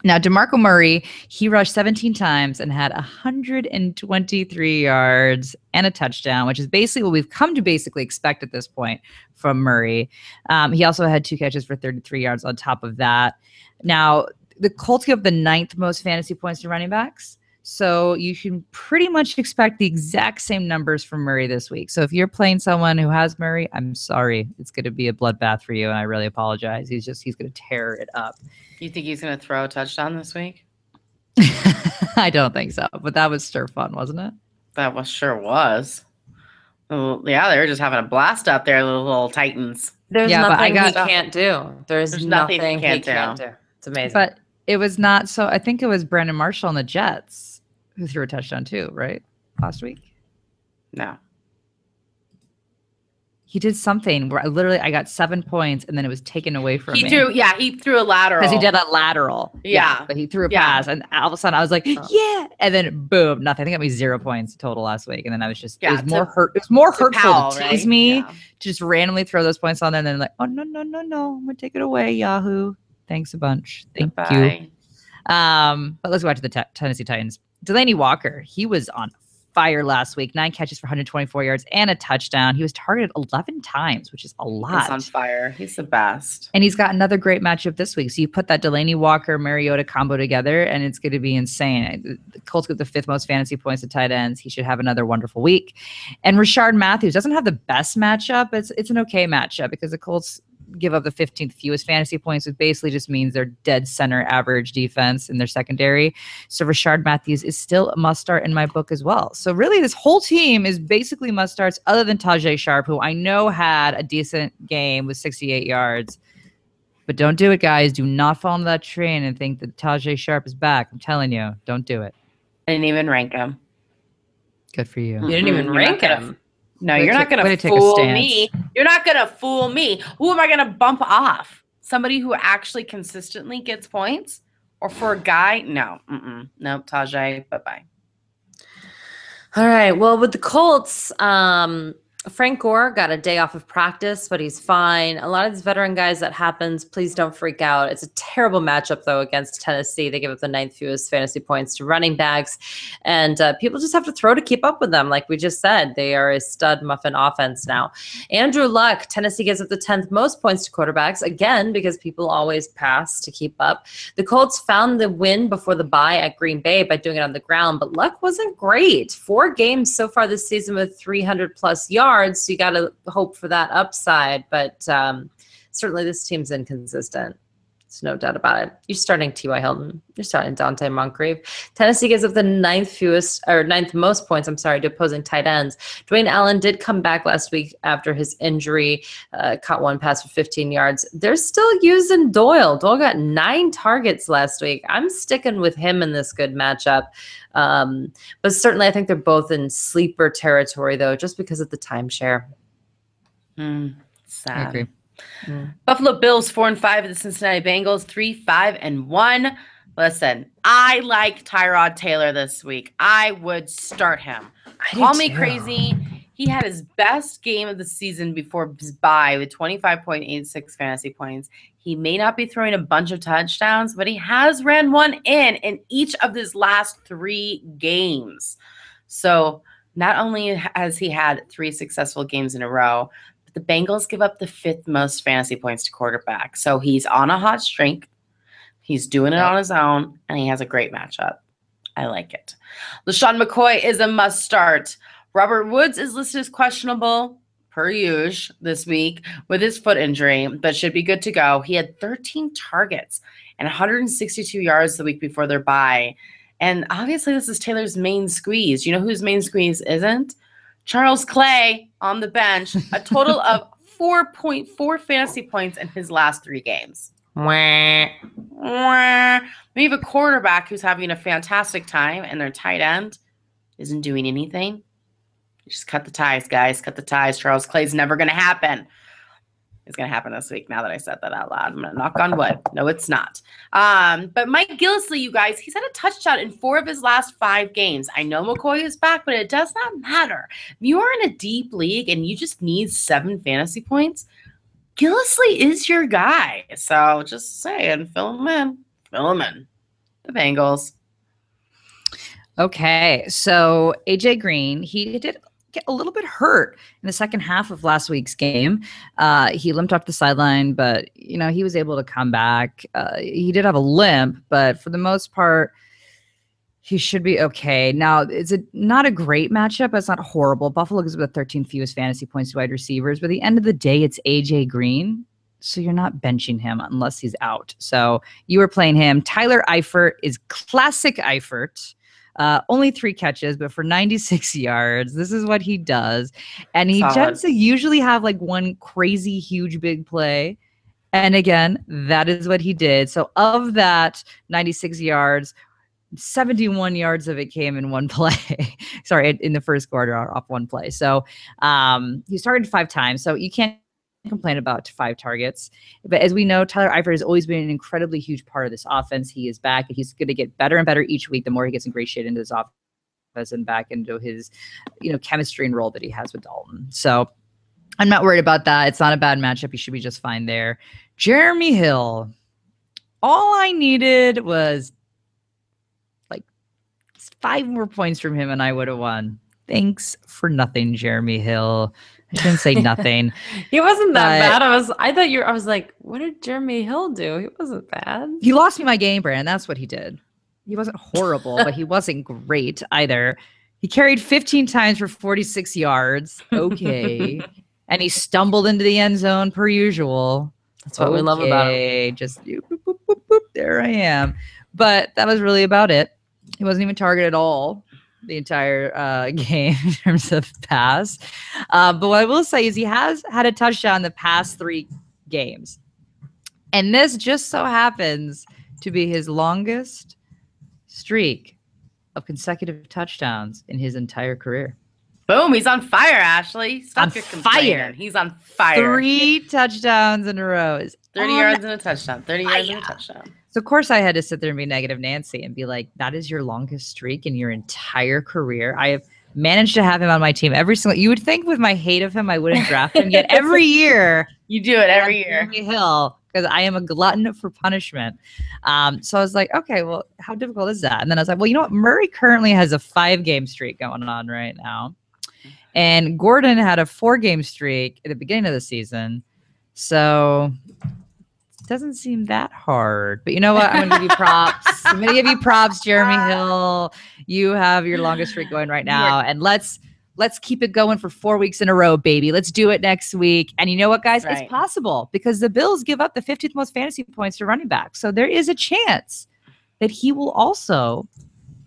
Now, DeMarco Murray, he rushed 17 times and had 123 yards and a touchdown, which is basically what we've come to basically expect at this point from Murray. Um, he also had two catches for 33 yards on top of that. Now, the Colts give up the ninth most fantasy points to running backs. So you can pretty much expect the exact same numbers from Murray this week. So if you're playing someone who has Murray, I'm sorry. It's going to be a bloodbath for you. And I really apologize. He's just, he's going to tear it up. You think he's going to throw a touchdown this week? (laughs) I don't think so, but that was stir fun, wasn't it? That was sure was. Well, yeah, they were just having a blast out there, the little Titans. There's Yeah, but I nothing got- he can't do. There's, There's nothing, nothing he he can't can't do. do. It's amazing. But it was not so. I think it was Brandon Marshall and the Jets who threw a touchdown too, right? Last week. No. He did something where I literally I got seven points and then it was taken away from He me. He threw, yeah, he threw a lateral. because he did a lateral. Yeah. but he threw a Yeah. pass, and all of a sudden I was like, Oh. "Yeah!" And then boom, nothing. I think it got me zero points total last week, and then I was just yeah, it Yeah, was to- more hurt. It was more to hurtful to right? tease me Yeah. to just randomly throw those points on there, and then like, "Oh no, no, no, no! I'm gonna take it away, Yahoo! Thanks a bunch, thank you." Um, but let's go back to the te- Tennessee Titans. Delanie Walker, he was on fire last week. Nine catches for 124 yards and a touchdown. He was targeted 11 times, which is a lot. He's on fire. He's the best. And he's got another great matchup this week. So you put that Delanie Walker Mariota combo together, and it's going to be insane. The Colts get the fifth most fantasy points to tight ends. He should have another wonderful week. And Rishard Matthews doesn't have the best matchup. It's it's an okay matchup because the Colts give up the 15th fewest fantasy points, which basically just means they're dead center average defense in their secondary. So Rishard Matthews is still a must start in my book as well. So really, this whole team is basically must starts, other than Tajae Sharpe, who I know had a decent game with 68 yards. But don't do it, guys. Do not fall into that train and think that Tajae Sharpe is back. I'm telling you, don't do it. I didn't even rank him. Good for you. you didn't even Mhm, rank him. No, you're to- not way gonna take a fool stance. me. You're not gonna fool me. Who am I gonna bump off? Somebody who actually consistently gets points, or for a guy? No, mm-mm. no, Tajae. Bye bye. All right. Well, with the Colts, um, Frank Gore got a day off of practice, but he's fine. A lot of these veteran guys, that happens. Please don't freak out. It's a terrible matchup, though, against Tennessee. They give up the ninth fewest fantasy points to running backs, and uh, people just have to throw to keep up with them. Like we just said, they are a stud muffin offense now. Andrew Luck, Tennessee gives up the 10th most points to quarterbacks, again, because people always pass to keep up. The Colts found the win before the bye at Green Bay by doing it on the ground, but Luck wasn't great. Four games so far this season with 300 plus yards. So you got to hope for that upside. But um, certainly this team's inconsistent. There's no doubt about it. You're starting T.Y. Hilton. You're starting Donte Moncrief. Tennessee gives up the ninth fewest or ninth most points, I'm sorry, to opposing tight ends. Dwayne Allen did come back last week after his injury, uh, caught one pass for 15 yards. They're still using Doyle. Doyle got nine targets last week. I'm sticking with him in this good matchup. Um, but certainly, I think they're both in sleeper territory, though, just because of the timeshare. Mm, I sad. Agree. Buffalo Bills four and five. The Cincinnati Bengals three five and one. Listen, I like Tyrod Taylor this week. I would start him. do Call me too. crazy. He had his best game of the season before his bye with 25.86 fantasy points. He may not be throwing a bunch of touchdowns, but he has ran one in in each of his last three games. So not only has he had three successful games in a row, the Bengals give up the fifth most fantasy points to quarterback. So he's on a hot streak. He's doing it on his own, and he has a great matchup. I like it. LeSean McCoy is a must start. Robert Woods is listed as questionable per usual this week with his foot injury, but should be good to go. He had 13 targets and 162 yards the week before their bye. And obviously, this is Taylor's main squeeze. You know whose main squeeze isn't? Charles Clay on the bench, a total of (laughs) 4.4 fantasy points in his last three games. Wah. Wah. We have a quarterback who's having a fantastic time, and their tight end isn't doing anything. Just cut the ties, guys. Cut the ties. Charles Clay's never going to happen. It's going to happen this week. Now that I said that out loud, I'm going to knock on wood. No, it's not. Um, but Mike Gillislee, you guys, he's had a touchdown in four of his last five games. I know McCoy is back, but it does not matter. If you are in a deep league and you just need seven fantasy points, Gillisley is your guy. So just saying, fill him in. Fill him in. The Bengals. Okay, so AJ Green, he did get a little bit hurt in the second half of last week's game. Uh, he limped off the sideline, but you know he was able to come back. Uh, he did have a limp, but for the most part, he should be okay. Now, it's a not a great matchup. But it's not horrible. Buffalo gives up the 13 fewest fantasy points to wide receivers, but at the end of the day, it's AJ Green. So you're not benching him unless he's out. So you were playing him. Tyler Eifert is classic Eifert. Uh, only three catches, but for 96 (laughs) yards. This is what he does. And he Solid. tends to usually have like one crazy, huge, big play. And again, that is what he did. So of that 96 yards, 71 yards of it came in one (laughs) play. Sorry, in the first quarter off one play. So um, he's targeted five times. So you can't complain about five targets. But as we know, Tyler Eifert has always been an incredibly huge part of this offense. He is back and he's going to get better and better each week the more he gets ingratiated into this offense and back into his, you know, chemistry and role that he has with Dalton. So I'm not worried about that. It's not a bad matchup. He should be just fine there. Jeremy Hill. All I needed was like five more points from him and I would have won. Thanks for nothing, Jeremy Hill. I didn't say (laughs) nothing. he wasn't that bad. I was I thought you I was like, what did Jeremy Hill do? He wasn't bad. He lost me my game, Brand. That's what he did. He wasn't horrible, but he (laughs) wasn't great either. He carried 15 times for 46 yards. Okay. (laughs) and he stumbled into the end zone per usual. That's what okay. we love about him. Just boop, boop, boop, there I am. But that was really about it. He wasn't even targeted at all the entire uh, (laughs) game in terms of pass. Uh, but what I will say is he has had a touchdown the past three games. And this just so happens to be his longest streak of consecutive touchdowns in his entire career. Boom, he's on fire, Ashley. Stop on your fire. He's on fire. Three touchdowns in a row. Is 30 yards and a touchdown. 30 yards and a touchdown. So of course I had to sit there and be negative Nancy and be like, that is your longest streak in your entire career. I have managed to have him on my team every single you would think with my hate of him I wouldn't draft him yet (laughs) every year. You do it every year. Hill because I am a glutton for punishment. Um, so I was like, okay, well, how difficult is that? And then I was like, well, you know what? Murray currently has a five game streak going on right now. And Gordon had a four game streak at the beginning of the season. So doesn't seem that hard. But you know what? I'm going to give you props. (laughs) I'm going to give you props, Jeremy uh, Hill. You have your longest streak going right now. And let's let's keep it going for four weeks in a row, baby. Let's do it next week. And you know what, guys? Right. It's possible because the Bills give up the 15th most fantasy points to running back. So there is a chance that he will also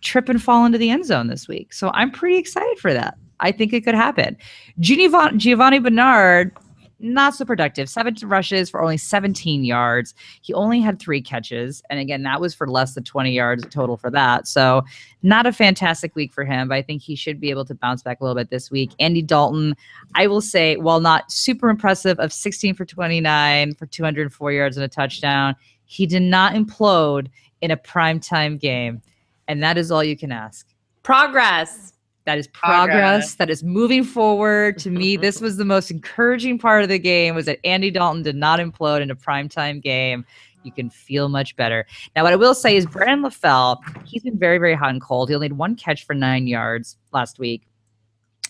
trip and fall into the end zone this week. So I'm pretty excited for that. I think it could happen. Giovani Bernard, not so productive. Seven rushes for only 17 yards. He only had three catches. And again, that was for less than 20 yards total for that. So, not a fantastic week for him, but I think he should be able to bounce back a little bit this week. Andy Dalton, I will say, while not super impressive, of 16 for 29 for 204 yards and a touchdown, he did not implode in a primetime game. And that is all you can ask. Progress. That is progress. progress. That is moving forward. To me, (laughs) this was the most encouraging part of the game was that Andy Dalton did not implode in a primetime game. You can feel much better. Now, what I will say is Brandon LaFell, he's been very, very hot and cold. He only had one catch for nine yards last week.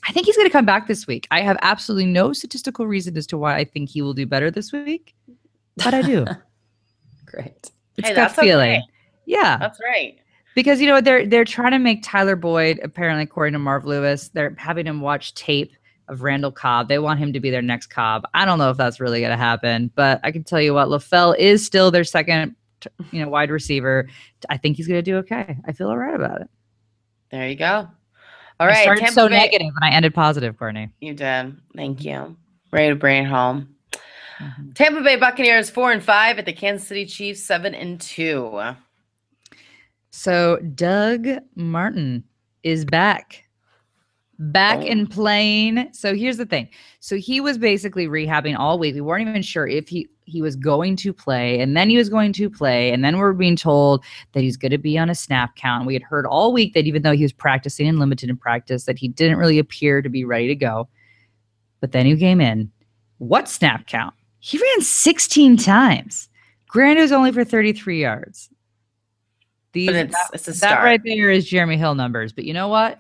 I think he's going to come back this week. I have absolutely no statistical reason as to why I think he will do better this week, but I do. (laughs) Great. It's hey, gut feeling. Okay. Yeah. That's right because you know they're they're trying to make Tyler Boyd apparently according to Marv Lewis they're having him watch tape of Randall Cobb. They want him to be their next Cobb. I don't know if that's really going to happen, but I can tell you what, LaFell is still their second, you know, wide receiver. I think he's going to do okay. I feel all right about it. There you go. All right. I started Tampa so Bay. negative and I ended positive, Courtney. You did. Thank you. Ready to bring it home. Mm-hmm. Tampa Bay Buccaneers four and five at the Kansas City Chiefs seven and two. So Doug Martin is back. Back oh. and playing. So here's the thing. So he was basically rehabbing all week. We weren't even sure if he he was going to play, and then he was going to play, and then we're being told that he's going to be on a snap count. We had heard all week that even though he was practicing and limited in practice, that he didn't really appear to be ready to go. But then he came in. What snap count? He ran 16 times. Granted, it was only for 33 yards. These, it's, that, it's a start. that right there is Jeremy Hill numbers. But you know what?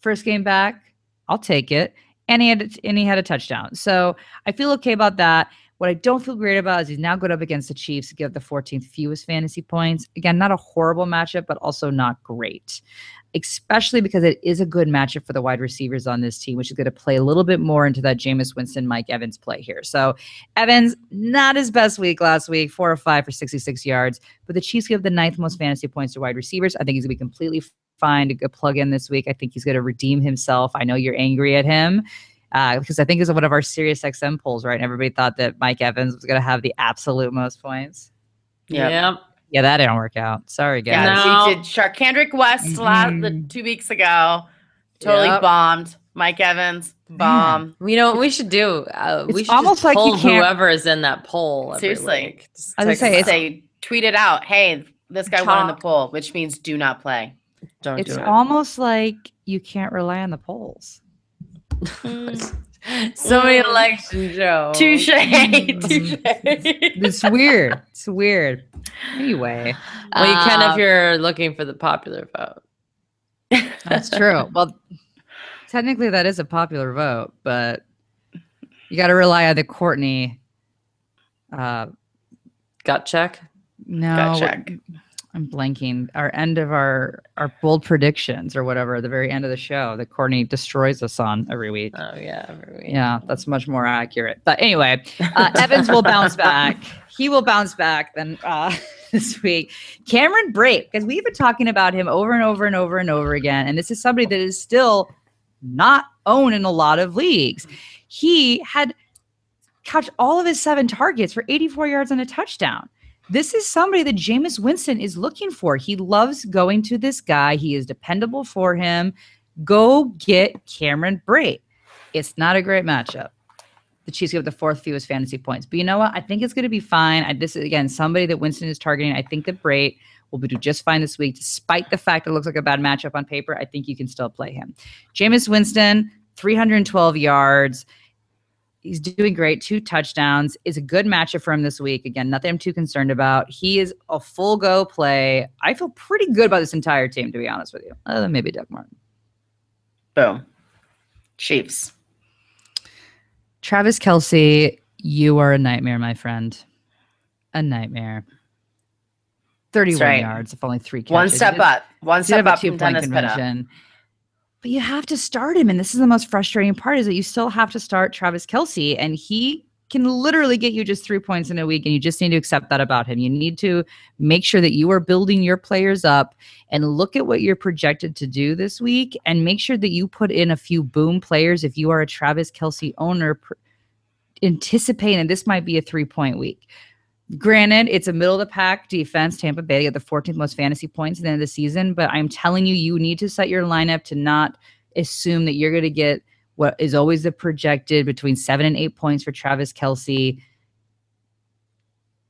First game back, I'll take it. And he had and he had a touchdown. So I feel okay about that. What I don't feel great about is he's now going up against the Chiefs to give the 14th fewest fantasy points. Again, not a horrible matchup, but also not great especially because it is a good matchup for the wide receivers on this team, which is going to play a little bit more into that Jameis Winston, Mike Evans play here. So Evans, not his best week last week, four or five for 66 yards, but the Chiefs give the ninth most fantasy points to wide receivers. I think he's going to be completely fine to plug in this week. I think he's going to redeem himself. I know you're angry at him. uh, because I think it was one of our Sirius XM polls, right? And everybody thought that Mike Evans was going to have the absolute most points. Yep. Yep. Yeah, that didn't work out. Sorry, guys. Yeah, No. we did Sharkandrick West last the two weeks ago. Totally Yep. bombed. Mike Evans, bomb. You know what we should do? Uh, we should almost just like you pull can't- whoever is in that poll. Seriously. week. Just I was say, it's- Say tweet it out. Hey, this guy won in the poll, which means do not play. don't It's do it. almost like you can't rely on the polls. (laughs) so many Mm. election jokes. Touche. Mm. Touche. It's weird. it's weird. Anyway, Well, you can uh, if you're looking for the popular vote. That's true. (laughs) Well, technically, that is a popular vote, but you got to rely on the Courtney. Uh, Gut check. no, Gut check. I'm blanking. Our end of our our bold predictions or whatever, the very end of the show that Courtney destroys us on every week. Oh yeah. every week. Yeah, that's much more accurate. But anyway, uh, (laughs) Evans will bounce back. He will bounce back then uh, (laughs) this week. Cameron Brate, because we've been talking about him over and over and over and over again. And this is somebody that is still not owned in a lot of leagues. He had caught all of his seven targets for 84 yards and a touchdown. This is somebody that Jameis Winston is looking for. He loves going to this guy. He is dependable for him. Go get Cameron Brate. It's not a great matchup. The Chiefs give the fourth fewest fantasy points. But you know what? I think it's going to be fine. I, this is, again, somebody that Winston is targeting. I think that Brate will do just fine this week, despite the fact it looks like a bad matchup on paper. I think you can still play him. Jameis Winston, 312 yards. He's doing great. Two touchdowns is a good matchup for him this week. Again, nothing I'm too concerned about. He is a full go play. I feel pretty good about this entire team, to be honest with you. Other than maybe Doug Martin. Boom. Chiefs. Travis Kelce, you are a nightmare, my friend. A nightmare. 31 right. yards, if only three catches. One step up. One step up from Dennis Pitta. But you have to start him. And this is the most frustrating part is that you still have to start Travis Kelce. And he can literally get you just three points in a week. And you just need to accept that about him. You need to make sure that you are building your players up and look at what you're projected to do this week and make sure that you put in a few boom players if you are a Travis Kelce owner pr- anticipating that this might be a three point week. Granted, it's a middle of the pack defense. Tampa Bay got the 14th most fantasy points at the end of the season, but I'm telling you, you need to set your lineup to not assume that you're going to get what is always the projected between seven and eight points for Travis Kelce.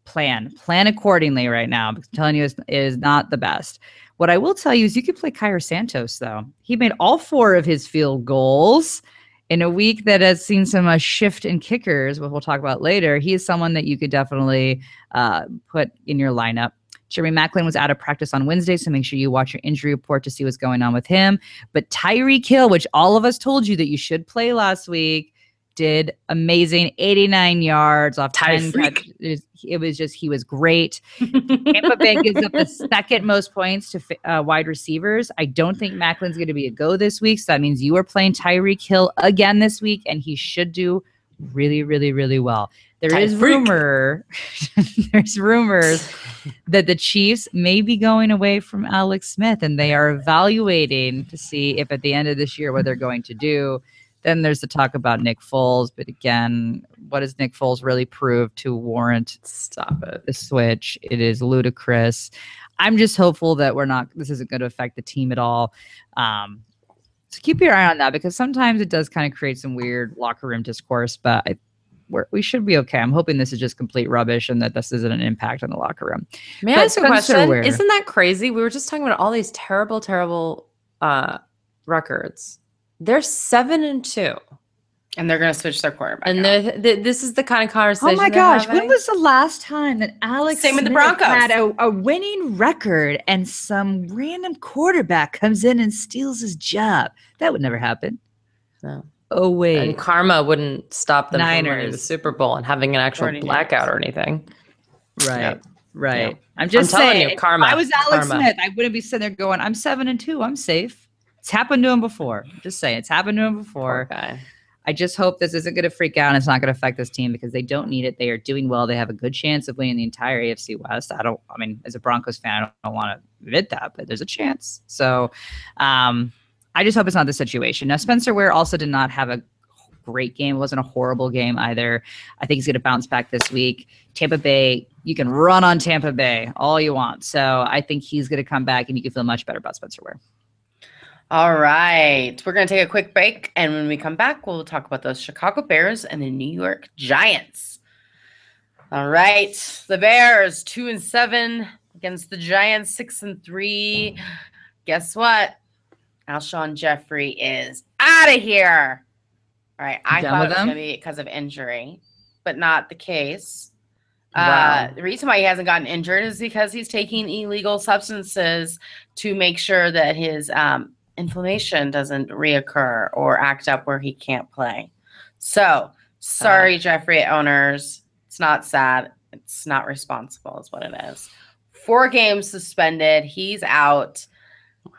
Plan, plan accordingly right now. I'm telling you, it is not the best. What I will tell you is you could play Cairo Santos, though. He made all four of his field goals in a week that has seen some uh, shift in kickers, which we'll talk about later. He is someone that you could definitely uh, put in your lineup. Jeremy Maclin was out of practice on Wednesday, so make sure you watch your injury report to see what's going on with him. But Tyreek Hill, which all of us told you that you should play last week, did amazing 89 yards off 10 Tyreek. catches. It was just, he was great. (laughs) Tampa Bay gives up the second most points to uh, wide receivers. I don't think Maclin's going to be a go this week. So that means you are playing Tyreek Hill again this week, and he should do really, really, really well. There is rumor, (laughs) there's rumors that the Chiefs may be going away from Alex Smith, and they are evaluating to see if at the end of this year what they're going to do. Then there's the talk about Nick Foles, but again, what does Nick Foles really prove to warrant Stop it. the switch. It is ludicrous. I'm just hopeful that we're not. This isn't going to affect the team at all. Um, so keep your eye on that because sometimes it does kind of create some weird locker room discourse. But I, we're, we should be okay. I'm hoping this is just complete rubbish and that this isn't an impact on the locker room. May But I ask a question? Ware- Isn't that crazy? We were just talking about all these terrible, terrible uh, records. They're seven and two, and they're going to switch their quarterback. and out. they're- this is the kind of conversation. Oh my gosh! When was the last time that Alex Same with the Smith Broncos. had a, a winning record and some random quarterback comes in and steals his job? That would never happen. No. Oh wait. and karma wouldn't stop them from winning the Super Bowl and having an actual 49ers. blackout or anything. Right. Yep. Right. Yeah. I'm just telling saying. you, karma, If I was Alex karma. Smith, I wouldn't be sitting there going, I'm seven and two. I'm safe. It's happened to him before. Just saying, it's happened to him before. guy. I just hope this isn't going to freak out and it's not going to affect this team because they don't need it. They are doing well. They have a good chance of winning the entire AFC West. I don't, I mean, as a Broncos fan, I don't, want to admit that, but there's a chance. So um, I just hope it's not the situation. Now, Spencer Ware also did not have a great game. It wasn't a horrible game either. I think he's going to bounce back this week. Tampa Bay, you can run on Tampa Bay all you want. So I think he's going to come back and you can feel much better about Spencer Ware. All right. We're going to take a quick break. And when we come back, we'll talk about those Chicago Bears and the New York Giants. All right. The Bears, two and seven against the Giants, six and three. Guess what? Alshon Jeffery is out of here. All right. I Done thought it was going to be because of injury, but not the case. Wow. Uh, the reason why he hasn't gotten injured is because he's taking illegal substances to make sure that his um, inflammation doesn't reoccur or act up where he can't play. So, sorry, Jeffery owners. It's not sad. It's not responsible, is what it is. Four games suspended. He's out.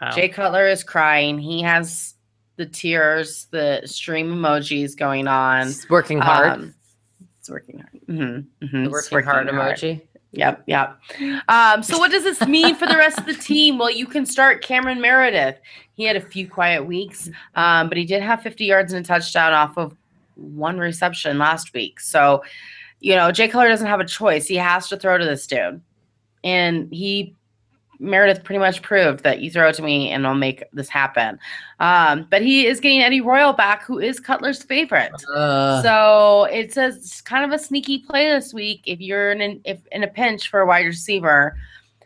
Wow. Jay Cutler is crying. He has the tears, the stream emojis going on. It's working hard. Um, it's working hard. hmm hmm the working hard emoji. Yep, yep. Um, so what does this mean for the rest of the team? Well, you can start Cameron Meredith. He had a few quiet weeks, um, but he did have 50 yards and a touchdown off of one reception last week. So, you know, Jay Cutler doesn't have a choice. He has to throw to this dude. And he Meredith pretty much proved that you throw it to me and I'll make this happen. Um, but he is getting Eddie Royal back, who is Cutler's favorite. Uh, So it's a it's kind of a sneaky play this week if you're in an, if in a pinch for a wide receiver.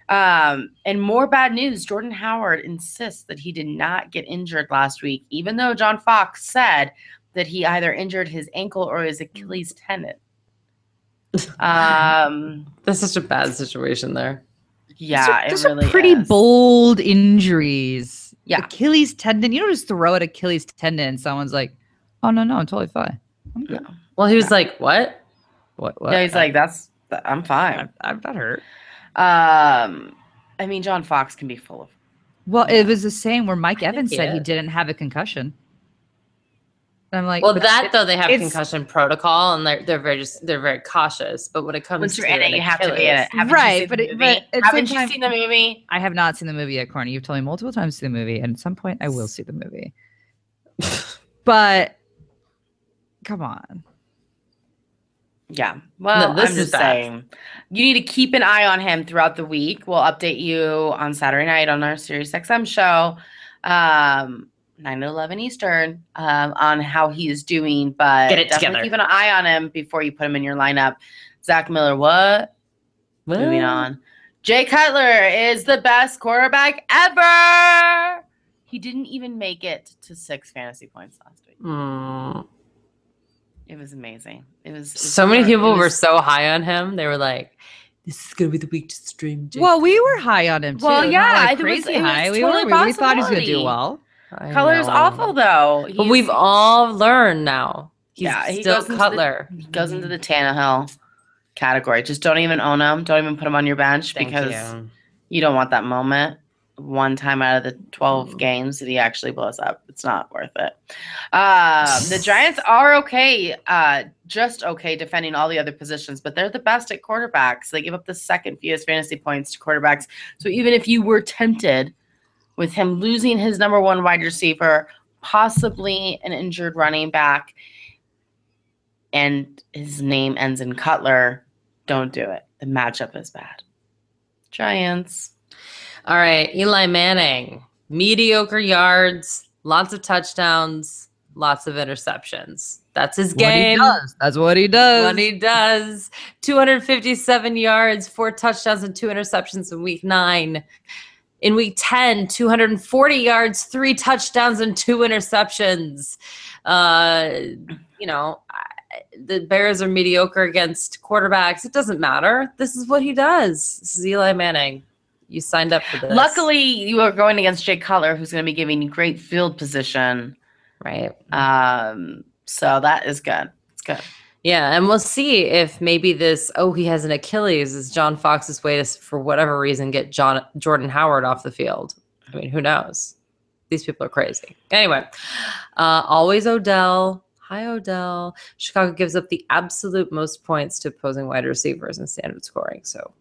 Um, and more bad news: Jordan Howard insists that he did not get injured last week, even though John Fox said that he either injured his ankle or his Achilles tendon. (laughs) Um, that's such a bad situation there. Yeah, those it are pretty is. bold injuries. Yeah. Achilles tendon. You don't just throw at Achilles tendon and someone's like, "Oh no, no, I'm totally fine." I'm good. Well, he was like, "What? What? What? Yeah, he's like, that's I'm I'm, fine. I'm not hurt. Um, I mean, John Fox can be full of Well, it was the same where Mike I Evans said he is. didn't have a concussion. And I'm like, Well, that it- though they have concussion protocol and they're they're very just they're very cautious. But when it comes Once to you're in it, you have to be in it. Haven't Right, but the it- but haven't you time- seen the movie? I have not seen the movie yet, Corny. You've told me multiple times to see the movie, and at some point I will (laughs) see the movie. but come on. Yeah. Well, this I'm is just bad. saying, you need to keep an eye on him throughout the week. We'll update you on Saturday night on our Sirius XM show, um, 9 to 11 Eastern, um, on how he is doing. But Get it definitely together. keep an eye on him before you put him in your lineup. Zach Miller, what? what? Moving Well, on. Jay Cutler is the best quarterback ever. He didn't even make it to six fantasy points last week. mm. It was amazing. It was, it was So many it people were so high on him. They were like, "This is gonna be the week to stream." Jake Well, we were high on him too. Well, not, yeah, like, it was- crazy it was high. We totally were. We, we thought he was going to do well. I Color's know. awful though. But we've all learned now. He's Yeah, he still into the- Cutler. he goes into the Tannehill category. Just don't even own him. Don't even put him on your bench Thank because you. you don't want that moment. One time out of the 12 Mm. games that he actually blows up. It's not worth it. Um, the (sighs) Giants are okay, uh, just okay defending all the other positions, but they're the best at quarterbacks. They give up the second fewest fantasy points to quarterbacks. So even if you were tempted with him losing his number one wide receiver, possibly an injured running back, and his name ends in Cutler, don't do it. The matchup is bad. Giants. All right, Eli Manning, mediocre yards, lots of touchdowns, lots of interceptions. That's his What he game. does. That's what he does. What he does. 257 yards, four touchdowns, and two interceptions in week nine. In week 10, 240 yards, three touchdowns, and two interceptions. Uh, you know, the Bears are mediocre against quarterbacks. It doesn't matter. This is what he does. This is Eli Manning. You signed up for this. Luckily, you are going against Jay Cutler, who's going to be giving you great field position. right? Um, so that is good. It's good. Yeah, and we'll see if maybe this oh he has an Achilles is John Fox's way to for whatever reason get John Jordan Howard off the field. I mean, who knows? These people are crazy. Anyway, uh, always Odell. Hi Odell. Chicago gives up the absolute most points to opposing wide receivers in standard scoring. So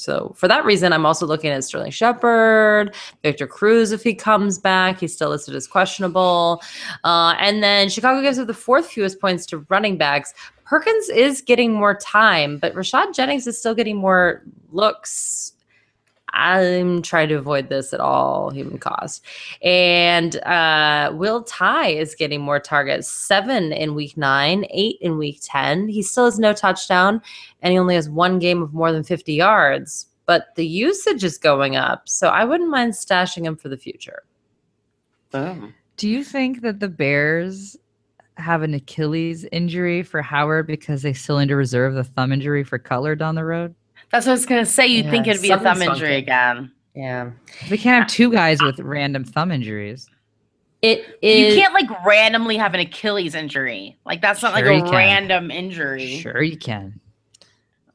So for that reason, I'm also looking at Sterling Shepard, Victor Cruz if he comes back. He's still listed as questionable. Uh, and then Chicago gives up the fourth fewest points to running backs. Perkins is getting more time, but Rashad Jennings is still getting more looks. I'm trying to avoid this at all human cost. And uh, Will Tye is getting more targets seven in week nine, eight in week 10. He still has no touchdown and he only has one game of more than 50 yards, but the usage is going up. So I wouldn't mind stashing him for the future. Boom. Do you think that the Bears have an Achilles injury for Howard because they still need to reserve the thumb injury for Cutler down the road? That's what I was gonna say. You'd think it'd be a thumb injury funky. again. Yeah. We can't have two guys with random thumb injuries. It You can't like randomly have an Achilles injury. Like that's not Sure like a random injury. Sure, you can.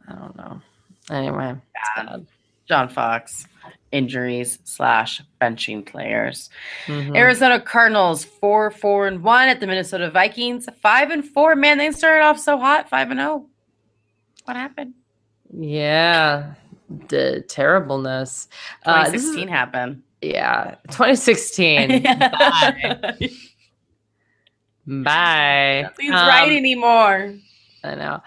I don't know. Anyway, it's Bad. bad. John Fox injuries slash benching players. Mhm. Arizona Cardinals four four and one at the Minnesota Vikings five and four. Man, they started off so hot five and zero. What happened? Yeah. The terribleness. Uh, this is- 2016 happened. yeah. 2016. (laughs) Bye. Bye. Nothing's Um, right anymore. I know.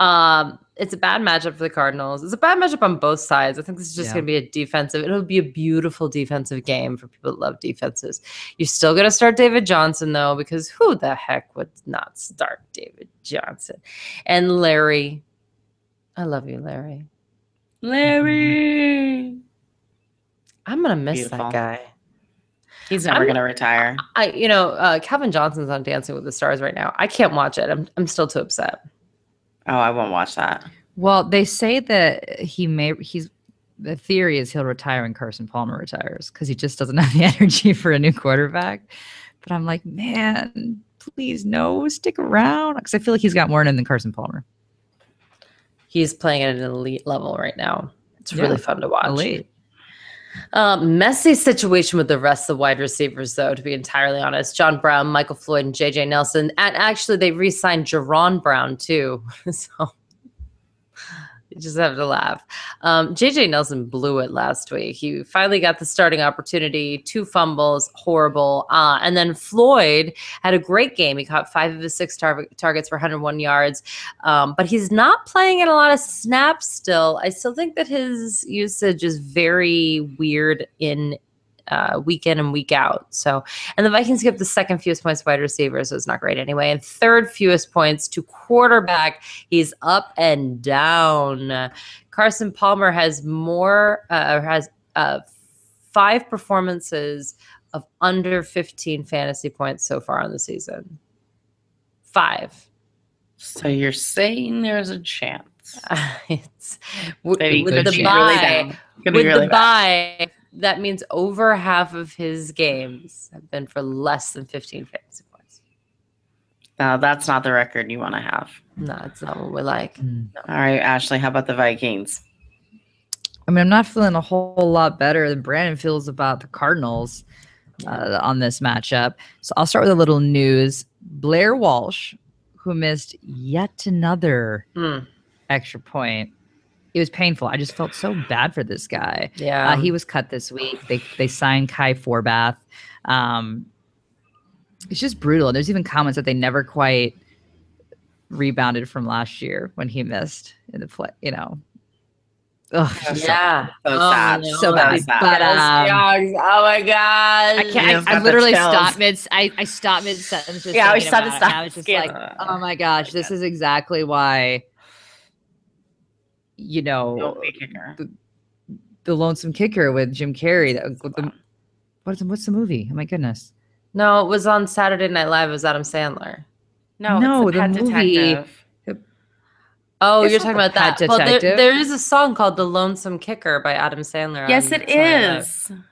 Um, it's a bad matchup for the Cardinals. It's a bad matchup on both sides. I think this is just Yeah. going to be a defensive. It'll be a beautiful defensive game for people that love defenses. You're still going to start David Johnson though, because who the heck would not start David Johnson? And Larry, I love you, Larry. Larry. I'm gonna miss Beautiful. that guy. He's never I'm- gonna retire. I, you know, uh, Calvin Johnson's on Dancing with the Stars right now. I can't watch it. I'm, I'm still too upset. Oh, I won't watch that. Well, they say that he may he's the theory is he'll retire when Carson Palmer retires because he just doesn't (laughs) have the energy for a new quarterback. But I'm like, man, please no, stick around because I feel like he's got more in him than Carson Palmer. He's playing at an elite level right now. It's Yeah, really fun to watch. Elite. Um, messy situation with the rest of the wide receivers, though, to be entirely honest. John Brown, Michael Floyd, and JJ Nelson. And actually, they re signed Jaron Brown, too. (laughs) so just have to laugh. Um, JJ Nelson blew it last week. He finally got the starting opportunity, two fumbles, horrible. Uh, and then Floyd had a great game. He caught five of his six tar- targets for 101 yards. Um, but he's not playing in a lot of snaps still. I still think that his usage is very weird in uh, week in and week out. So, and the Vikings give the second fewest points to wide receivers, so it's not great anyway. And third fewest points to quarterback. He's up and down. Carson Palmer has more, uh, has uh, five performances of under 15 fantasy points so far on the season. Five. So you're saying there's a chance. (laughs) it's w- with the bye, really bad. Could be with really the bad. Bye, that means over half of his games have been for less than 15 fantasy points. No, that's not the record you want to have. No, it's not what we like. Mm. All right, Ashley, how about the Vikings? I mean, I'm not feeling a whole lot better than Brandon feels about the Cardinals uh, on this matchup. So I'll start with a little news. Blair Walsh, who missed yet another Hmm, extra point. It was painful. I just felt so bad for this guy. yeah. Uh, he was cut this week. They they signed Kai Forbath. Um, it's just brutal. There's even comments that they never quite rebounded from last year when he missed in the play. You know, Ugh, just so- yeah. So Oh, sad. no. So bad. sad. But, um, oh my god. I can't. I, I literally stopped mid. I, I stopped mid sentence. Yeah, I thinking stopped about to it, and stop I was just scanning. like, oh my gosh, this is exactly why. You know, Don't be a kicker. the lonesome kicker with Jim Carrey. That, the, what's the, what's the movie? Oh my goodness. No, it was on Saturday Night Live. It was Adam Sandler. No, No, it's a the pet movie- detective. Oh, It's you're talking about that. Pet Well, there, there is a song called "The Lonesome Kicker" by Adam Sandler. Yes, on it Saturday Night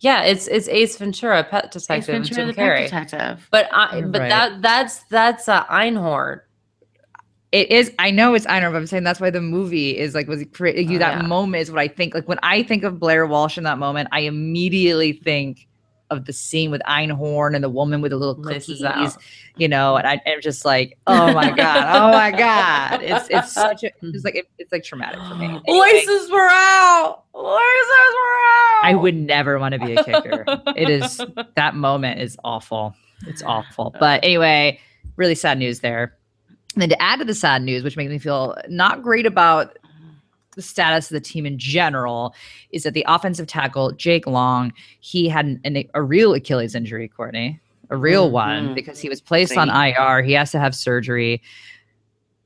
Yeah, it's it's Ace Ventura, Pet Detective, with Ventura, Jim the pet Carrey. detective. But I, but right. that that's that's uh, Einhorn. It is. I know it's Einar, but I'm saying that's why the movie is like was you Oh, that yeah. moment is what I think. Like when I think of Blair Walsh in that moment, I immediately think of the scene with Einhorn and the woman with the little cookies, you know, and I, I'm just like, oh my god, oh my god, it's it's (laughs) such a it's mm-hmm. like it, it's like traumatic for me. (gasps) Anyway, Laces were out. Laces were out. I would never want to be a kicker. it is (laughs) that moment is awful. It's awful. Uh, but anyway, really sad news there. And then to add to the sad news, which makes me feel not great about the status of the team in general, is that the offensive tackle Jake Long he had an, an- a real Achilles injury, Courtney, a real one Mhm. because he was placed on IR. He has to have surgery.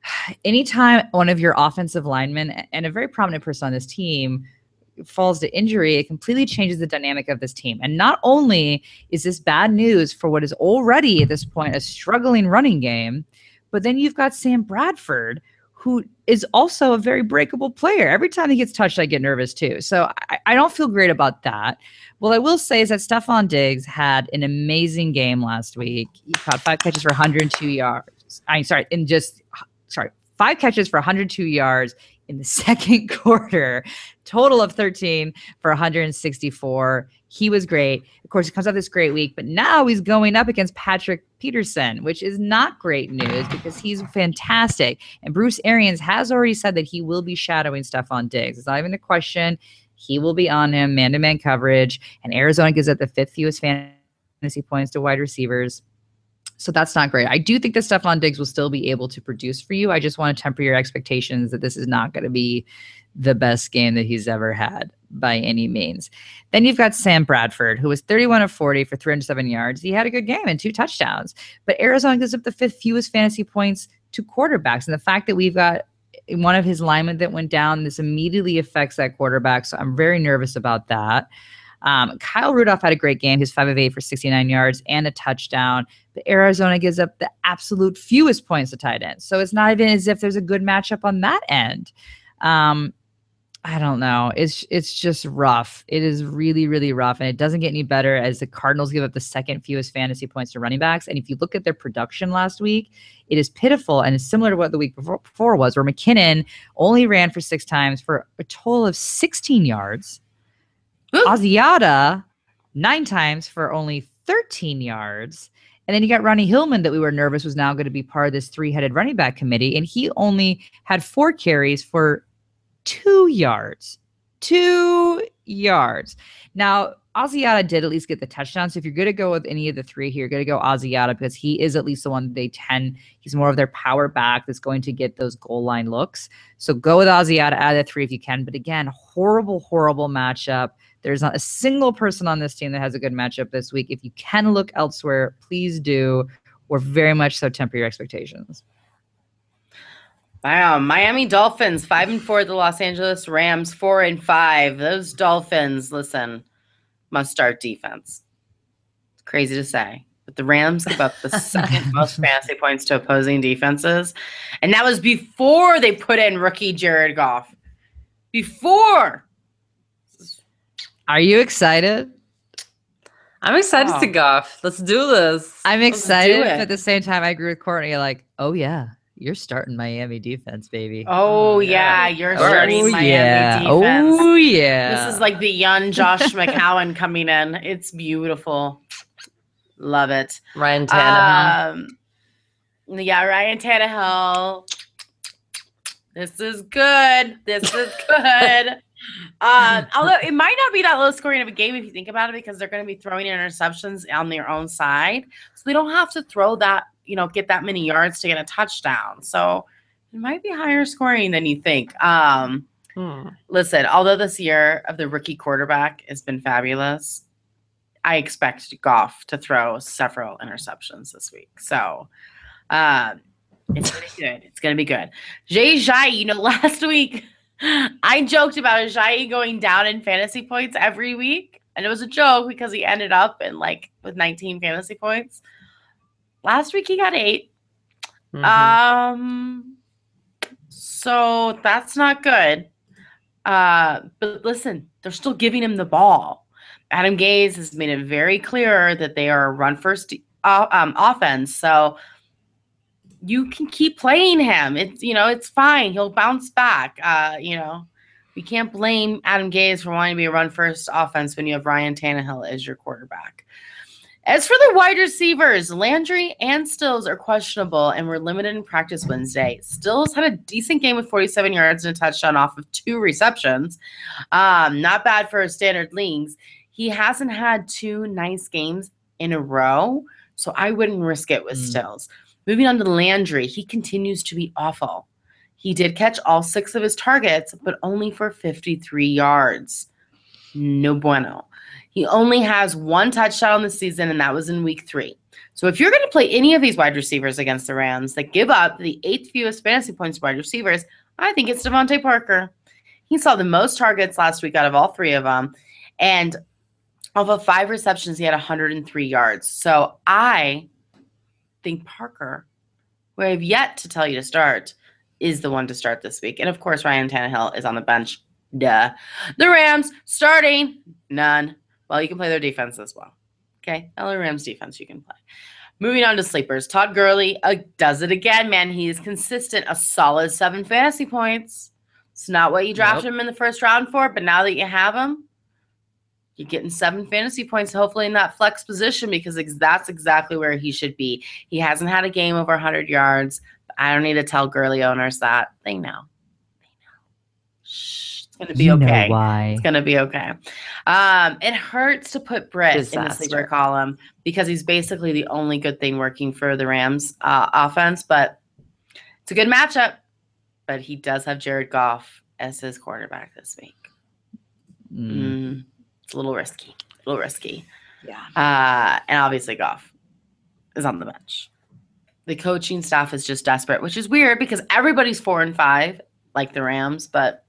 (sighs) Anytime one of your offensive linemen and a very prominent person on this team falls to injury, it completely changes the dynamic of this team. And not only is this bad news for what is already at this point a struggling running game, but then you've got Sam Bradford, who is also a very breakable player. Every time he gets touched, I get nervous too. So I, I don't feel great about that. What I will say is that Stefon Diggs had an amazing game last week. He caught five catches for 102 yards. I'm sorry, in just sorry, five catches for 102 yards in the (laughs) second quarter, total of 13 for 164. He was great. Of course, he comes off this great week, but now he's going up against Patrick Peterson, which is not great news because he's fantastic. And Bruce Arians has already said that he will be shadowing Stefon Diggs. It's not even a question. He will be on him, man to man coverage. And Arizona gives up the fifth fewest fantasy points to wide receivers. So that's not great. I do think that Stefon Diggs will still be able to produce for you. I just want to temper your expectations that this is not going to be the best game that he's ever had by any means. Then you've got Sam Bradford, who was 31 of 40 for 307 yards. He had a good game and two touchdowns. But Arizona gives up the fifth fewest fantasy points to quarterbacks. And the fact that we've got one of his linemen that went down, this immediately affects that quarterback. So I'm very nervous about that. Um, Kyle Rudolph had a great game. He's five of eight for 69 yards and a touchdown. But Arizona gives up the absolute fewest points to tight ends. So it's not even as if there's a good matchup on that end. Um, I don't know. It's it's just rough. It is really really rough, and it doesn't get any better as the Cardinals give up the second fewest fantasy points to running backs. And if you look at their production last week, it is pitiful and it's similar to what the week before, before was, where McKinnon only ran for six times for a total of 16 yards. Asiata nine times for only 13 yards. And then you got Ronnie Hillman that we were nervous was now going to be part of this three-headed running back committee, and he only had four carries for two yards. Two yards. Now, Asiata did at least get the touchdown. So if you're going to go with any of the three here, you're going to go Asiata because he is at least the one they tend. He's more of their power back that's going to get those goal line looks. So go with Asiata out of the three if you can. But again, horrible, horrible matchup. There's not a single person on this team that has a good matchup this week. If you can look elsewhere, please do, or very much so temper your expectations. Wow, Miami Dolphins five and four. The Los Angeles Rams four and five. Those Dolphins, listen, must start defense. It's crazy to say, but the Rams give up the second (laughs) most fantasy points to opposing defenses, and that was before they put in rookie Jared Goff. Before, Are you excited? I'm excited Oh. to golf. Let's do this. I'm excited, but at the same time, I agree with Courtney. Like, oh yeah, you're starting Miami defense, baby. oh Oh, yeah, yeah. you're Oh, starting Miami yeah. defense. Oh yeah. This is like the young Josh McCown coming in. It's beautiful. Love it. Ryan Tannehill. Um, yeah, Ryan Tannehill. This is good. This is good. Um, although it might not be that low scoring of a game if you think about it, because they're going to be throwing interceptions on their own side, so they don't have to throw that, you know, get that many yards to get a touchdown. So it might be higher scoring than you think. Um, Hmm. listen, although this year of the rookie quarterback has been fabulous, I expect Goff to throw several interceptions this week. So um, it's gonna be good. It's gonna be good. Jay Ajayi, you know, (laughs) last week (laughs) I joked about Jai going down in fantasy points every week. And it was a joke because he ended up in like with 19 fantasy points. Last week he got 8 Mhm. um, so that's not good. Uh, but listen, they're still giving him the ball. Adam Gase has made it very clear that they are a run first uh, um, offense. So you can keep playing him. It's you know it's fine. He'll bounce back. Uh, you know, We can't blame Adam Gase for wanting to be a run first offense when you have Ryan Tannehill as your quarterback. As for the wide receivers, Landry and Stills are questionable and were limited in practice Wednesday. Stills had a decent game with 47 yards and a touchdown off of two receptions. Um, not bad for a standard leagues. He hasn't had two nice games in a row, so I wouldn't risk it with Mm. Stills. Moving on to Landry, he continues to be awful. He did catch all six of his targets, but only for 53 yards. No bueno. He only has one touchdown this season, and that was in week three. So if you're going to play any of these wide receivers against the Rams that give up the eighth fewest fantasy points wide receivers, I think it's DeVante Parker. He saw the most targets last week out of all three of them. And of the five receptions, he had 103 yards. So I think Parker, who I have yet to tell you to start, is the one to start this week. And of course, Ryan Tannehill is on the bench. Duh. The Rams starting none. Well, you can play their defense as well. Okay, LA Rams defense you can play. Moving on to sleepers. Todd Gurley uh, does it again, man. He is consistent, a solid seven fantasy points. It's not what you drafted Yep. him in the first round for, but now that you have him, you're getting seven fantasy points, hopefully in that flex position, because that's exactly where he should be. He hasn't had a game over 100 yards. I don't need to tell Gurley owners that. They know. They know. Shh, it's going to be okay. why? It's gonna be okay. Um, it hurts to put Britt in the Disaster. sleeper column because he's basically the only good thing working for the Rams uh, offense. But it's a good matchup. But he does have Jared Goff as his quarterback this week. Mm, Mm, it's a little risky. A little risky. yeah. Uh, and obviously Goff is on the bench. The coaching staff is just desperate, which is weird because everybody's four and five, like the Rams, but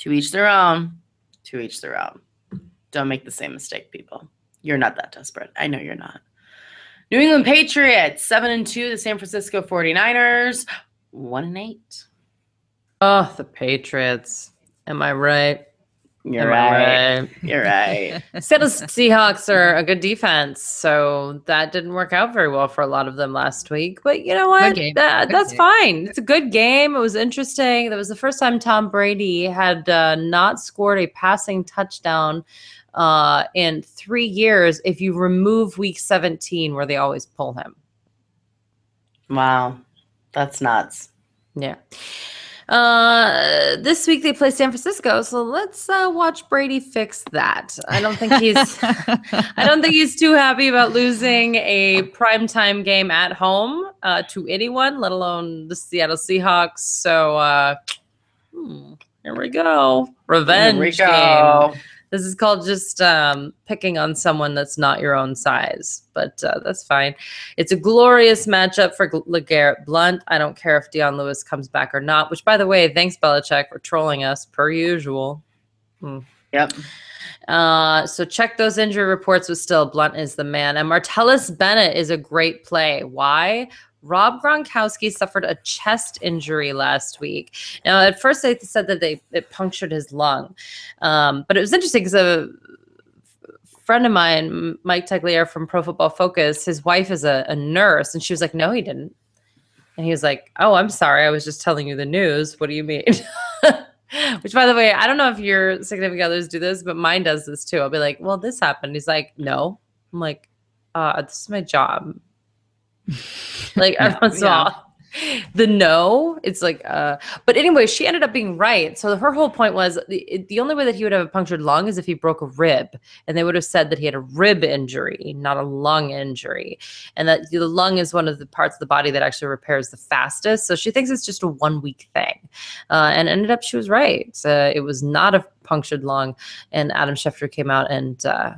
to each their own, to each their own. Don't make the same mistake, people. You're not that desperate. I know you're not. New England Patriots, seven and two, the San Francisco 49ers, one and eight. Oh, the Patriots. Am I right? You're right. right? You're (laughs) right. Seattle Seahawks are a good defense, so that didn't work out very well for a lot of them last week. But you know what? That, that's game. fine. It's a good game. It was interesting. That was the first time Tom Brady had uh, not scored a passing touchdown uh, in three years. If you remove Week 17, where they always pull him. wow. That's nuts. Yeah. Uh, this week they play San Francisco, so let's uh, watch Brady fix that. I don't think he's. (laughs) I don't think he's too happy about losing a primetime game at home uh, to anyone, let alone the Seattle Seahawks. So uh, hmm, here we go. Revenge Here we game. This is called just um, picking on someone that's not your own size, but uh, that's fine. It's a glorious matchup for LeGarrette Blunt. I don't care if Dion Lewis comes back or not, which, by the way, thanks, Belichick, for trolling us per usual. Yep. Uh, so check those injury reports with still Blunt is the man. And Martellus Bennett is a great play. Why? Rob Gronkowski suffered a chest injury last week. Now, at first they said that they it punctured his lung, um, but it was interesting because a friend of mine, Mike Tagliere from Pro Football Focus, his wife is a, a nurse, and she was like, "No, he didn't." And he was like, "Oh, I'm sorry. I was just telling you the news. What do you mean?" (laughs) Which, by the way, I don't know if your significant others do this, but mine does this too. I'll be like, "Well, this happened." He's like, "No." I'm like, "Uh, this is my job." (laughs) like every once in a yeah. while. The no, it's like, uh, but anyway, she ended up being right. So her whole point was the, the only way that he would have a punctured lung is if he broke a rib, and they would have said that he had a rib injury, not a lung injury, and that the lung is one of the parts of the body that actually repairs the fastest. So she thinks it's just a one week thing, uh, and ended up she was right. Uh, it was not a punctured lung, and Adam Schefter came out and uh,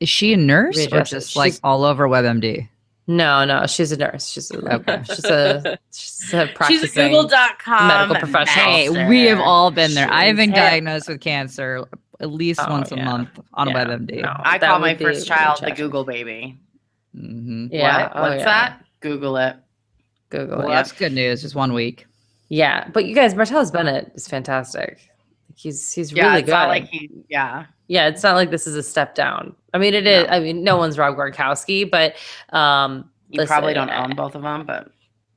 Is she a nurse or just like all over WebMD? No, no, she's a nurse. She's a, Okay. (laughs) she's a she's a She's a Google.com medical professional. Hey, we have all been there. I've been She's- diagnosed with cancer at least Oh, once a yeah. month on Yeah, WebMD. no. I That call my first child the. Google baby. hmm Yeah, What? oh, What's yeah. that? Google it. Google. Well, yeah. that's good news. Just one week. Yeah, but you guys, Martellus Bennett is fantastic. He's he's Yeah, really it's good. not like he. Yeah, yeah, it's not like this is a step down. I mean, it is. No. I mean, no one's Rob Gronkowski, but um, you Listen, probably don't own both of them, but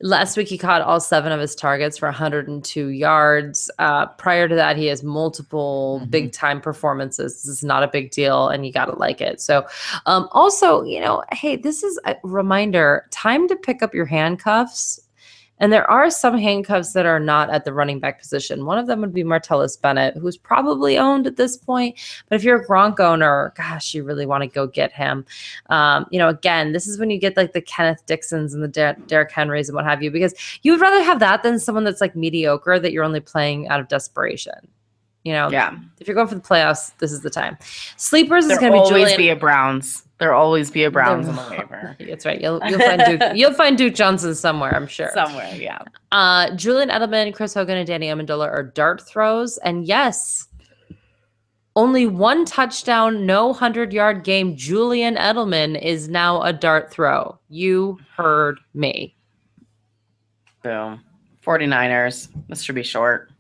Last week, he caught all seven of his targets for 102 yards. Uh, prior to that, he has multiple Mhm. big time performances. This is not a big deal, and you got to like it. So, um, also, you know, hey, this is a reminder time to pick up your handcuffs. And there are some handcuffs that are not at the running back position. One of them would be Martellus Bennett, who's probably owned at this point. But if you're a Gronk owner, gosh, you really want to go get him. Um, you know, again, this is when you get like the Kenneth Dixons and the Der- Derrick Henrys and what have you, because you would rather have that than someone that's like mediocre that you're only playing out of desperation. You know, Yeah. if you're going for the playoffs, this is the time. Sleepers is going to be always Julian. be a Browns. There'll always be a Browns on the waiver. That's right. You'll, you'll find Duke. (laughs) You'll find Duke Johnson somewhere. I'm sure. Somewhere, yeah. Uh, Julian Edelman, Chris Hogan, and Danny Amendola are dart throws. And yes, only one touchdown, no 100 yard game. Julian Edelman is now a dart throw. You heard me. Boom. 49ers. This should be short.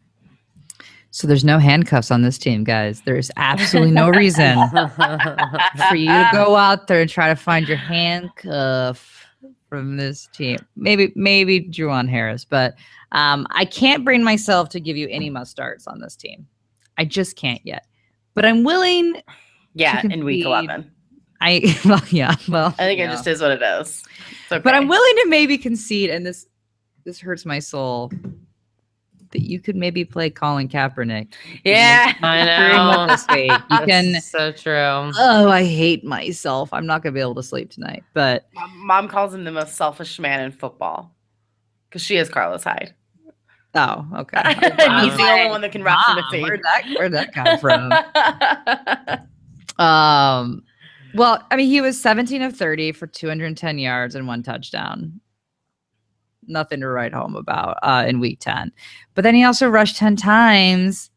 So there's no handcuffs on this team, guys. There's absolutely no reason for you to go (laughs) out there and try to find your handcuff from this team. Maybe maybe Juwan Harris, but um, I can't bring myself to give you any must starts on this team. I just can't yet. But I'm willing. Yeah, in week 11. I (laughs) well, yeah, well. I think it just is what it is. Okay. But I'm willing to maybe concede, and this this hurts my soul. That you could maybe play Colin Kaepernick. Yeah. I know. this week. You can. So true. Oh, I hate myself. I'm not gonna be able to sleep tonight. But My Mom calls him the most selfish man in football because she is Carlos Hyde. oh, okay. (laughs) He's the only one that can rush in the team. Where'd that where'd that come from? (laughs) Um, well, I mean, he was 17 of 30 for 210 yards and one touchdown. Nothing to write home about uh, in week 10. But then he also rushed 10 times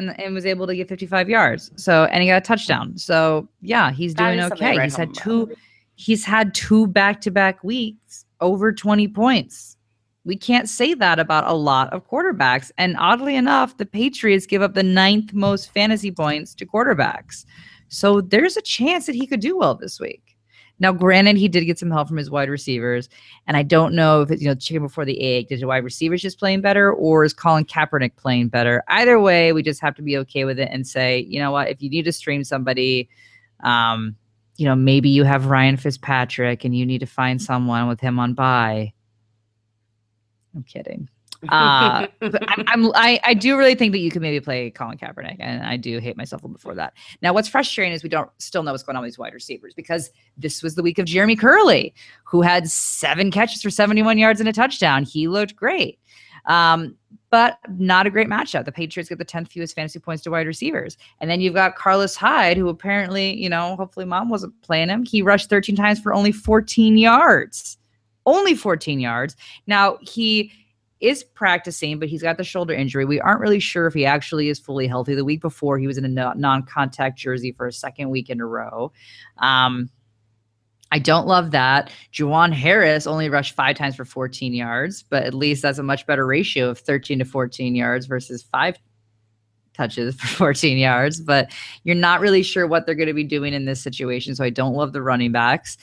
and, and was able to get 55 yards. So, and he got a touchdown. So, yeah, he's That doing is something to okay. He's had two, about. he's had two back to back weeks over 20 points. We can't say that about a lot of quarterbacks. And oddly enough, the Patriots give up the ninth most fantasy points to quarterbacks. So there's a chance that he could do well this week. Now, granted, he did get some help from his wide receivers, and I don't know if it's you know chicken before the egg. Did the wide receivers just playing better, or is Colin Kaepernick playing better? Either way, we just have to be okay with it and say, you know what, if you need to stream somebody, um, you know, maybe you have Ryan Fitzpatrick and you need to find someone with him on bye. I'm kidding. Uh, (laughs) but I'm, I'm I, I do really think that you could maybe play Colin Kaepernick, and I do hate myself before that. Now, what's frustrating is we don't still know what's going on with these wide receivers because this was the week of Jeremy Kerley, who had seven catches for 71 yards and a touchdown. He looked great. Um, but not a great matchup. The Patriots get the 10th fewest fantasy points to wide receivers. And then you've got Carlos Hyde, who apparently, you know, hopefully mom wasn't playing him. He rushed 13 times for only 14 yards. Only 14 yards. Now, he is practicing, but he's got the shoulder injury. We aren't really sure if he actually is fully healthy. The week before, he was in a non-contact jersey for a second week in a row. Um, I don't love that. Juwan Harris only rushed five times for 14 yards, but at least that's a much better ratio of 13 to 14 yards versus five touches for (laughs) 14 yards. But you're not really sure what they're going to be doing in this situation. So I don't love the running backs.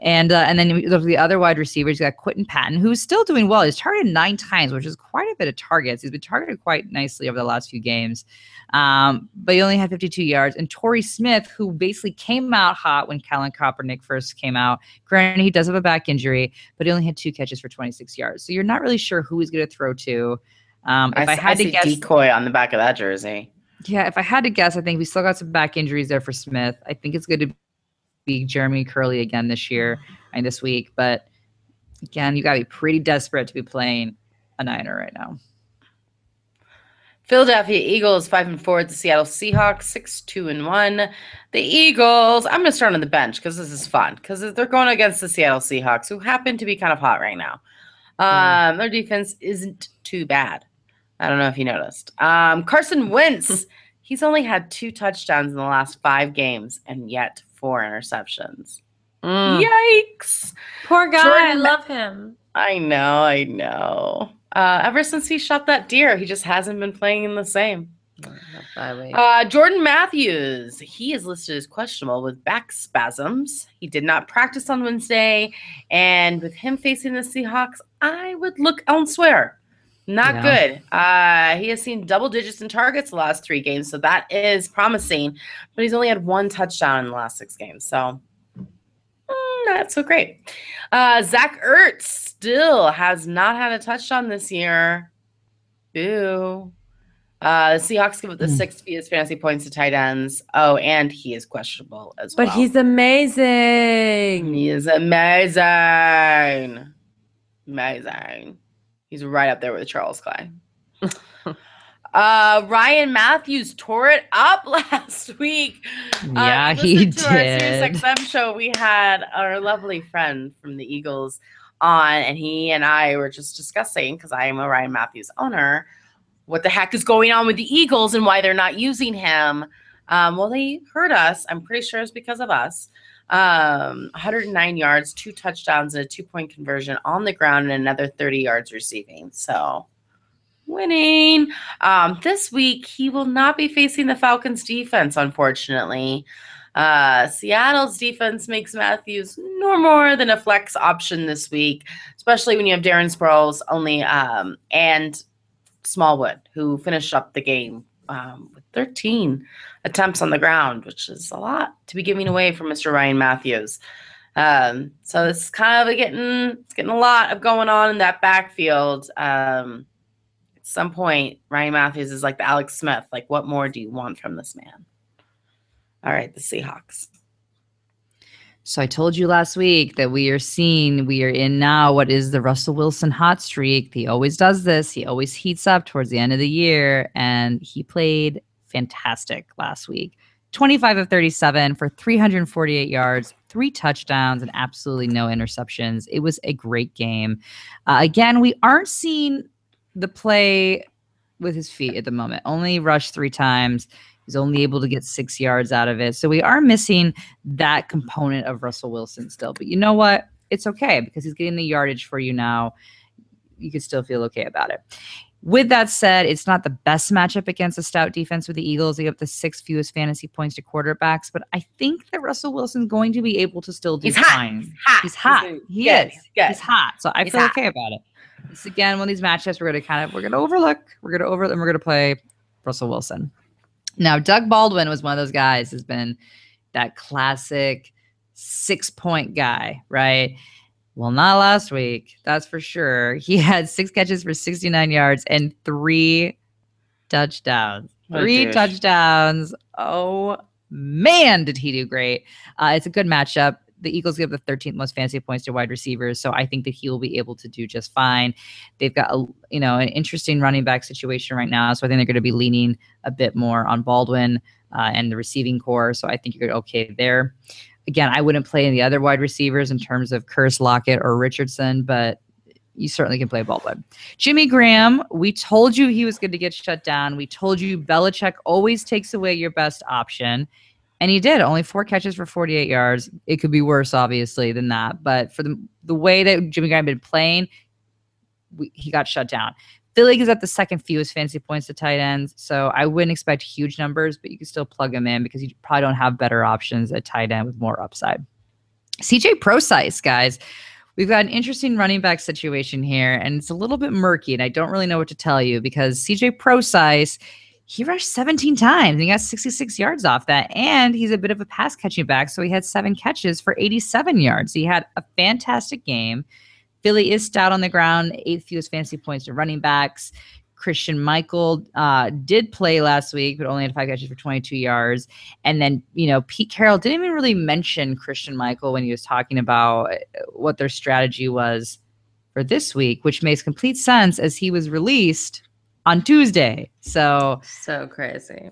And uh, and then the other wide receivers. You got Quinton Patton, who's still doing well. He's targeted nine times, which is quite a bit of targets. He's been targeted quite nicely over the last few games. Um, but he only had 52 yards. And Torrey Smith, who basically came out hot when Colin Kaepernick first came out. Granted, he does have a back injury, but he only had two catches for 26 yards. So you're not really sure who he's going to throw to. Um, if I, I, had to see guess, decoy on the back of that jersey. yeah, if I had to guess, I think we still got some back injuries there for Smith. I think it's going to be Jeremy Kerley again this year and this week. But again, you got to be pretty desperate to be playing a Niner right now. Philadelphia Eagles five and four at the Seattle Seahawks six two and one. The Eagles. I'm gonna start on the bench because this is fun because they're going against the Seattle Seahawks, who happen to be kind of hot right now. Um, Their defense isn't too bad. I don't know if you noticed. Um, Carson Wentz. (laughs) he's only had two touchdowns in the last five games and yet four interceptions. Mm. Yikes! Poor guy. I love him. I know, I know. Uh, ever since he shot that deer, he just hasn't been playing in the same. Uh, Jordan Matthews, he is listed as questionable with back spasms. He did not practice on Wednesday, and with him facing the Seahawks, I would look elsewhere. Not good. Uh, he has seen double digits in targets the last three games, so that is promising. But he's only had one touchdown in the last six games, so mm, not so great. Uh, Zach Ertz still has not had a touchdown this year. Boo. Uh, the Seahawks give up the Hmm. sixth fewest fantasy points to tight ends. Oh, and he is questionable as But well. But he's amazing. He is amazing. Amazing. He's right up there with Charles Clay. (laughs) uh, Ryan Mathews tore it up (laughs) last week. Uh, Yeah, listen he to Our did. XM show. We had our lovely friend from the Eagles on, and he and I were just discussing because I am a Ryan Mathews owner. What the heck is going on with the Eagles and why they're not using him? Um, well, they heard us. I'm pretty sure it's because of us. Um, 109 yards, two touchdowns, and a two point conversion on the ground, and another 30 yards receiving. So, winning. Um, this week, he will not be facing the Falcons defense, unfortunately. Uh, Seattle's defense makes Mathews no more than a flex option this week, especially when you have Darren Sproles only um, and Smallwood, who finished up the game um, with 13 attempts on the ground, which is a lot to be giving away from Mr. Ryan Mathews. Um, so it's kind of getting it's getting a lot of going on in that backfield. Um, at some point, Ryan Mathews is like the Alex Smith. Like, what more do you want from this man? All right, the Seahawks. So I told you last week that we are seeing, we are in now what is the Russell Wilson hot streak. He always does this. He always heats up towards the end of the year, and he played fantastic last week. 25 of 37 for 348 yards, three touchdowns, and absolutely no interceptions. It was a great game. Uh, again, we aren't seeing the play with his feet at the moment. Only rushed three times. He's only able to get six yards out of it. So we are missing that component of Russell Wilson still. But you know what? It's okay because he's getting the yardage for you now. You can still feel okay about it. With that said, it's not the best matchup against a stout defense with the Eagles. They have the sixth fewest fantasy points to quarterbacks, but I think that Russell Wilson's going to be able to still do He's hot. fine. Hot. He's hot. He's He good. is. He's good. He's hot. So I He's feel hot. okay about it. This again, one of these matchups we're gonna kind of we're gonna overlook. We're gonna over and we're gonna play Russell Wilson. Now, Doug Baldwin was one of those guys has been that classic six point guy, right? Well, not last week, that's for sure. He (laughs) had six catches for 69 yards and three touchdowns. Three touchdowns. Oh man, did he do great. Uh, it's a good matchup. The Eagles give the 13th most fantasy points to wide receivers, so I think that he will be able to do just fine. They've got a you know an interesting running back situation right now, so I think they're going to be leaning a bit more on Baldwin uh, and the receiving core. So I think you're okay there. Again, I wouldn't play any other wide receivers in terms of Kearse, Lockett, or Richardson, but you certainly can play Baldwin. Jimmy Graham, we told you he was going to get shut down. We told you Belichick always takes away your best option. And he did only four catches for 48 yards. It could be worse, obviously, than that. But for the the way that Jimmy Graham had been playing, we, he got shut down. Philly is at the second fewest fantasy points to tight ends. So I wouldn't expect huge numbers, but you can still plug him in because you probably don't have better options at tight end with more upside. CJ Prosise, guys. We've got an interesting running back situation here, and it's a little bit murky, and I don't really know what to tell you because CJ Prosise, he rushed 17 times and he got 66 yards off that. And he's a bit of a pass catching back. So he had seven catches for 87 yards. He had a fantastic game. Philly is stout on the ground, eighth fewest fantasy points to running backs. Christian Michael uh, did play last week, but only had five catches for 22 yards. And then, you know, Pete Carroll didn't even really mention Christian Michael when he was talking about uh, what their strategy was for this week, which makes complete sense as he was released on Tuesday. So So crazy.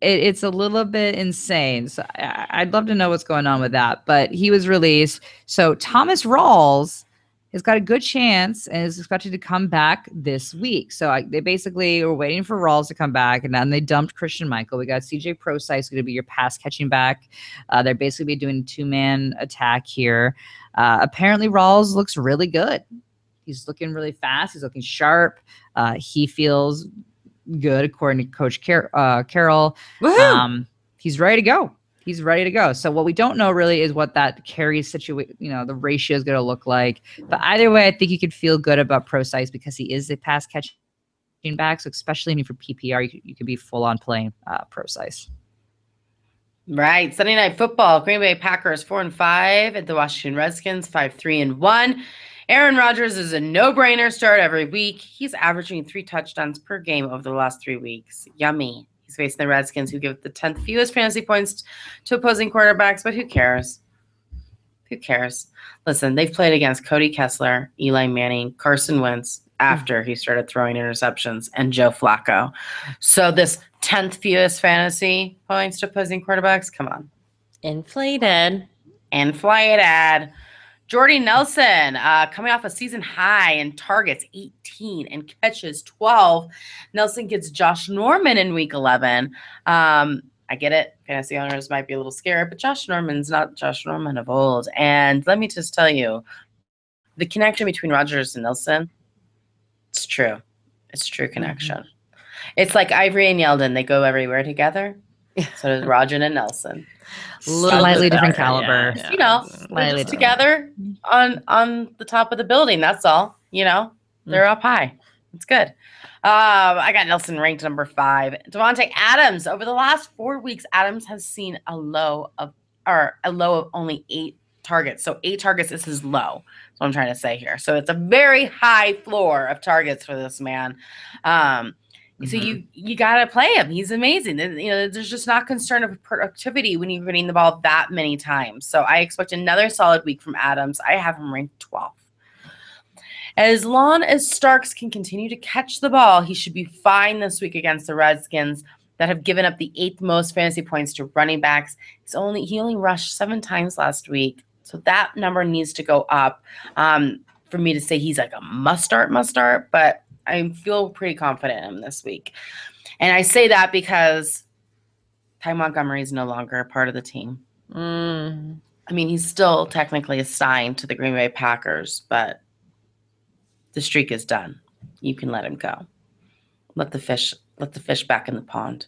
it, it's a little bit insane. So I, I'd love to know what's going on with that. But he was released. So Thomas Rawls has got a good chance and is expected to come back this week. So I, they basically were waiting for Rawls to come back, and then they dumped Christian Michael. We got CJ Prosise going to be your pass catching back. Uh, they're basically be doing two man attack here. Uh, apparently, Rawls looks really good. He's looking really fast. He's looking sharp. Uh, he feels good, according to Coach Car- uh, Carroll. Um, he's ready to go. He's ready to go. So what we don't know really is what that carry situation, you know, the ratio is going to look like. But either way, I think you could feel good about Prosise because he is a pass catching back. So especially for PPR, you, you could be full on playing uh. Right. Sunday night football. Green Bay Packers four and five at the Washington Redskins, five, three, and one. Aaron Rodgers is a no-brainer start every week. He's averaging three touchdowns per game over the last three weeks. Yummy. He's facing the Redskins, who give the 10th fewest fantasy points to opposing quarterbacks, but who cares? Who cares? Listen, they've played against Cody Kessler, Eli Manning, Carson Wentz after he started throwing interceptions, and Joe Flacco. So this 10th fewest fantasy points to opposing quarterbacks, come on. Inflated. Inflated. Jordy Nelson uh, coming off a season high in targets 18 and catches 12. Nelson gets Josh Norman in week 11. Um, I get it. Fantasy owners might be a little scared, but Josh Norman's not Josh Norman of old. And let me just tell you the connection between Rodgers and Nelson, it's true. It's true connection. Mm-hmm. It's like Ivory and Yeldon, they go everywhere together. So does Roger and Nelson slightly different caliber. Yeah, you know, slightly together on on the top of the building. That's all. You know, they're mm. up high. It's good. Um, I got Nelson ranked number five. Davante Adams. Over the last four weeks, Adams has seen a low of or a low of only eight targets. So eight targets is his low. That's what I'm trying to say here. So it's a very high floor of targets for this man. Um, so mm-hmm. you you gotta play him. He's amazing. You know, there's just not concern of productivity when you're running the ball that many times. So I expect another solid week from Adams. I have him ranked 12th. As long as Starks can continue to catch the ball, he should be fine this week against the Redskins that have given up the eighth most fantasy points to running backs. He's only he only rushed seven times last week, so that number needs to go up um, for me to say he's like a must start, must start. But I feel pretty confident in him this week. And I say that because Ty Montgomery is no longer a part of the team. Mm. I mean, he's still technically assigned to the Green Bay Packers, but the streak is done. You can let him go. Let the fish let the fish back in the pond.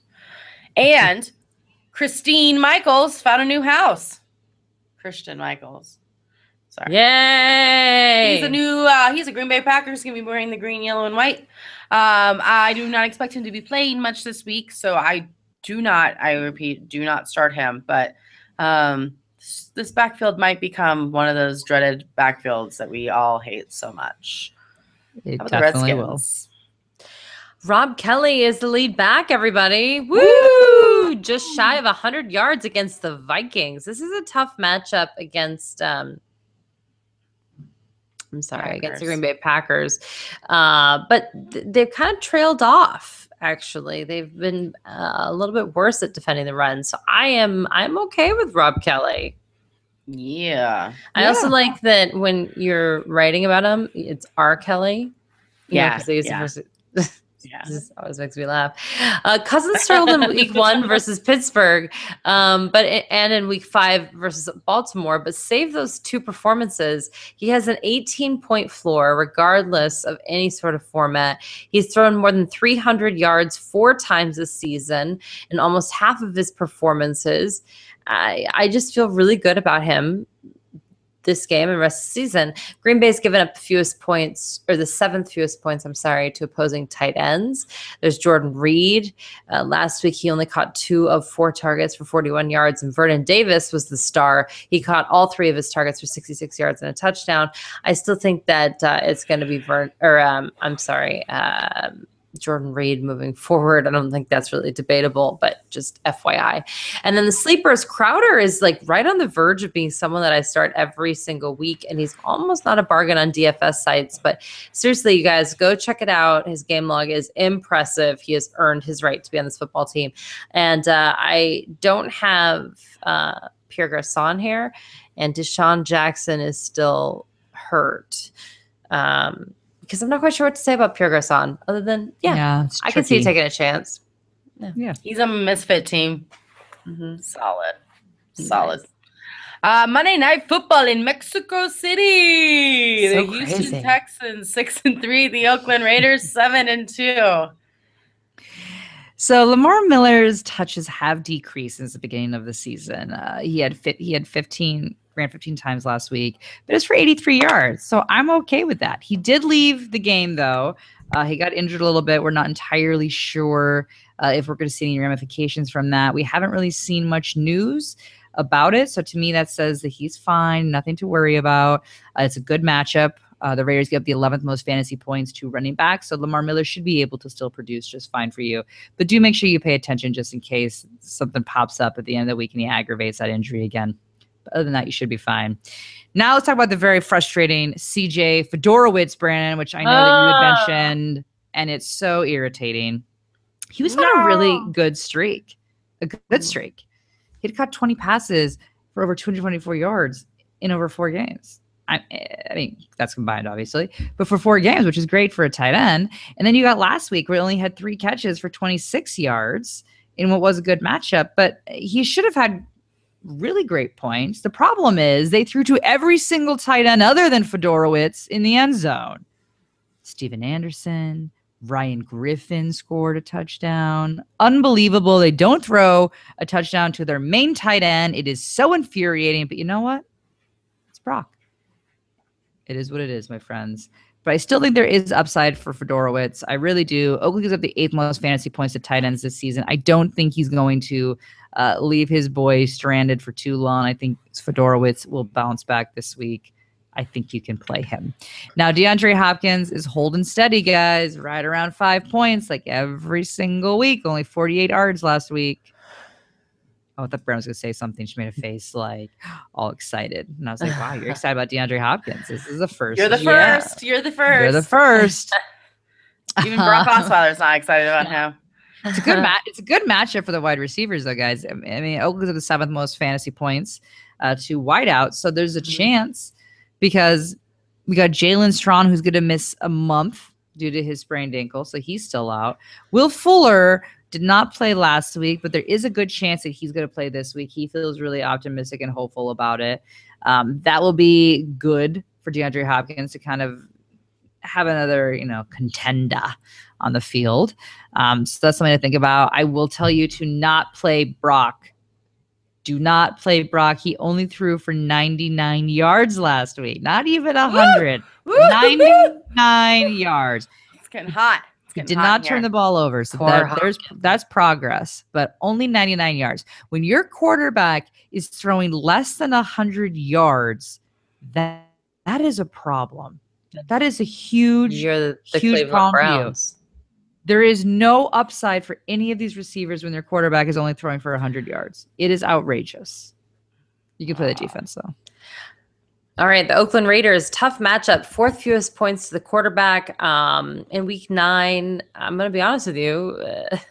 And (laughs) Christine Michaels found a new house. Christian Michaels. Sorry. Yay! He's a new. Uh, he's a Green Bay Packers. Gonna be wearing the green, yellow, and white. Um, I do not expect him to be playing much this week, so I do not. I repeat, do not start him. But um, this backfield might become one of those dreaded backfields that we all hate so much. It definitely will. Rob Kelley is the lead back, everybody. Woo! Just shy of 100 yards against the Vikings. This is a tough matchup against um, I'm sorry, Packers. against the Green Bay Packers. Uh, but th- they've kind of trailed off. Actually, they've been uh, a little bit worse at defending the run. So I am I'm okay with Rob Kelley. Yeah. I yeah. also like that when you're writing about him, it's R. Kelly. Yeah. Use yeah. (laughs) yeah. This always makes me laugh. Uh, Cousins (laughs) struggled in week one versus Pittsburgh, um, but and in week five versus Baltimore. But save those two performances, he has an 18 point floor, regardless of any sort of format. He's thrown more than 300 yards four times this season in almost half of his performances. I, I just feel really good about him this game and rest of the season. Green Bay's given up the fewest points, or the seventh fewest points, I'm sorry, to opposing tight ends. There's Jordan Reed. Uh, last week, he only caught two of four targets for 41 yards, and Vernon Davis was the star. He caught all three of his targets for 66 yards and a touchdown. I still think that uh, it's going to be Vern, or um, I'm sorry, um, Jordan Reed moving forward. I don't think that's really debatable, but just FYI. And then the sleepers, Crowder is like right on the verge of being someone that I start every single week, and he's almost not a bargain on DFS sites. But seriously, you guys, go check it out. His game log is impressive. He has earned his right to be on this football team. And uh, I don't have uh, Pierre Garcon here, and DeSean Jackson is still hurt. Um, because I'm not quite sure what to say about Pierre Garcon other than yeah, yeah I can see you taking a chance. Yeah. yeah. he's a misfit team. Mm-hmm. Solid, solid. Nice. Uh, Monday Night Football in Mexico City. So the Houston crazy. Texans six and three. The Oakland Raiders (laughs) seven and two. So Lamar Miller's touches have decreased since the beginning of the season. Uh, he had fi- he had 15 ran 15 times last week, but it's for 83 yards. So I'm okay with that. He did leave the game though. Uh, he got injured a little bit. We're not entirely sure uh, if we're going to see any ramifications from that. We haven't really seen much news about it. So to me, that says that he's fine, nothing to worry about. Uh, it's a good matchup. Uh, the Raiders give the 11th most fantasy points to running back. So Lamar Miller should be able to still produce just fine for you. But do make sure you pay attention just in case something pops up at the end of the week and he aggravates that injury again. But other than that, you should be fine. Now let's talk about the very frustrating CJ Fiedorowicz, Brandon, which I know that you Ah. had mentioned, and it's so irritating. He was on a really good streak, a good streak. He'd caught 20 passes for over 224 yards in over four games. I, I mean, that's combined, obviously, but for four games, which is great for a tight end. And then you got last week where he only had three catches for 26 yards in what was a good matchup, but he should have had really great points. The problem is they threw to every single tight end other than Fiedorowicz in the end zone. Stephen Anderson, Ryan Griffin scored a touchdown. Unbelievable. They don't throw a touchdown to their main tight end. It is so infuriating. But you know what? It's Brock. It is what it is, my friends. But I still think there is upside for Fiedorowicz. I really do. Oakland gives up the eighth most fantasy points to tight ends this season. I don't think he's going to uh, leave his boy stranded for too long. I think Fiedorowicz will bounce back this week. I think you can play him. Now, DeAndre Hopkins is holding steady, guys, right around five points, like every single week. Only 48 yards last week. Oh, I thought Brown was going to say something. She made a (laughs) face like all excited. And I was like, wow, you're (laughs) excited about DeAndre Hopkins. This is the first. You're the Yeah. first. You're the first. You're the first. (laughs) Even Brock Osweiler's not excited about him. It's a good match. It's a good matchup for the wide receivers, though, guys. I mean, Oakland's at the seventh most fantasy points uh, to wideout, so there's a Mhm. chance because we got Jaelen Strong, who's going to miss a month due to his sprained ankle, so he's still out. Will Fuller did not play last week, but there is a good chance that he's going to play this week. He feels really optimistic and hopeful about it. Um, that will be good for DeAndre Hopkins to kind of have another, you know, contender on the field. Um, so that's something to think about. I will tell you to not play Brock. Do not play Brock. He only threw for 99 yards last week, not even 100. Woo! (laughs) 99 yards. It's getting hot. He did not turn the ball over. So that, there's that's progress, but only 99 yards. When your quarterback is throwing less than 100 yards, that that is a problem. That is a huge You're the, the huge Cleveland problem for you. Browns. there is no upside for any of these receivers when their quarterback is only throwing for 100 yards. It is outrageous. You can play the defense though. All right, the Oakland Raiders, tough matchup, fourth fewest points to the quarterback um, in week nine. I'm going to be honest with you. Uh, (laughs)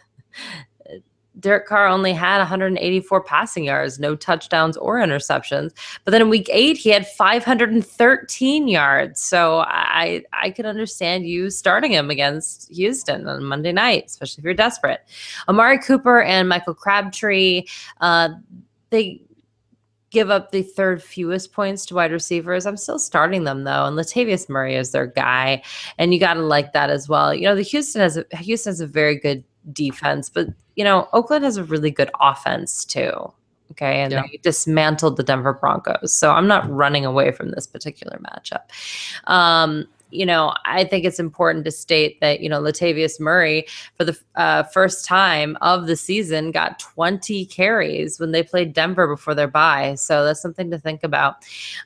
Derek Carr only had 184 passing yards, no touchdowns or interceptions. But then in week eight, he had 513 yards. So I I could understand you starting him against Houston on Monday night, especially if you're desperate. Amari Cooper and Michael Crabtree, uh, they give up the third fewest points to wide receivers. I'm still starting them though, and Latavius Murray is their guy, and you got to like that as well. You know, the Houston has a, Houston has a very good defense, but you know, Oakland has a really good offense too. Okay, and Yeah. they dismantled the Denver Broncos, so I'm not running away from this particular matchup. Um, you know, I think it's important to state that, you know, Latavius Murray, for the uh, first time of the season, got 20 carries when they played Denver before their bye. So that's something to think about.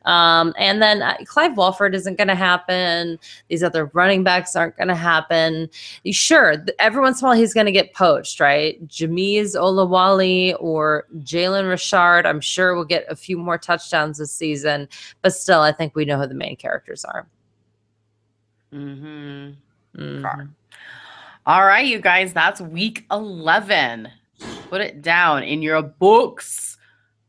Um, and then uh, Clive Walford isn't going to happen. These other running backs aren't going to happen. Sure, every once in a while he's going to get poached, right? Jamize Olawale or Jalen Richard, I'm sure will get a few more touchdowns this season. But still, I think we know who the main characters are. Mm-hmm. Mhm. All right, you guys, that's week 11. Put it down in your books.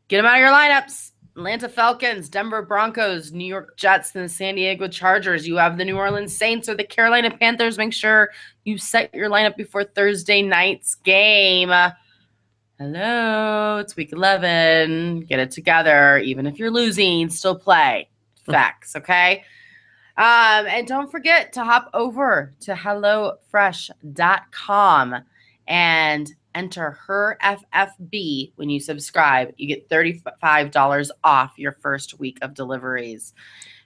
Get them out of your lineups. Atlanta Falcons, Denver Broncos, New York Jets, and the San Diego Chargers. You have the New Orleans Saints or the Carolina Panthers. Make sure you set your lineup before Thursday night's game. Hello, it's week 11. Get it together. Even if you're losing, still play. (laughs) Facts, okay? Um, and don't forget to hop over to HelloFresh.com and enter her FFB when you subscribe. You get $35 off your first week of deliveries.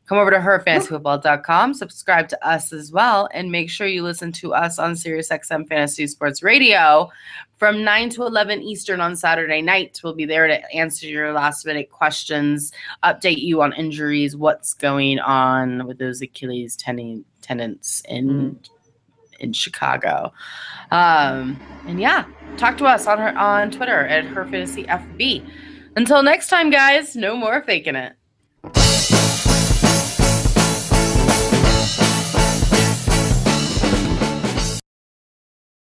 Come over to herfantasyfootball.com, subscribe to us as well, and make sure you listen to us on SiriusXM Fantasy Sports Radio from 9 to 11 Eastern on Saturday night. We'll be there to answer your last minute questions, update you on injuries, what's going on with those Achilles tendon, tenants in in Chicago. Um, and yeah, talk to us on her on Twitter at her fantasy FB. Until next time, guys, no more faking it.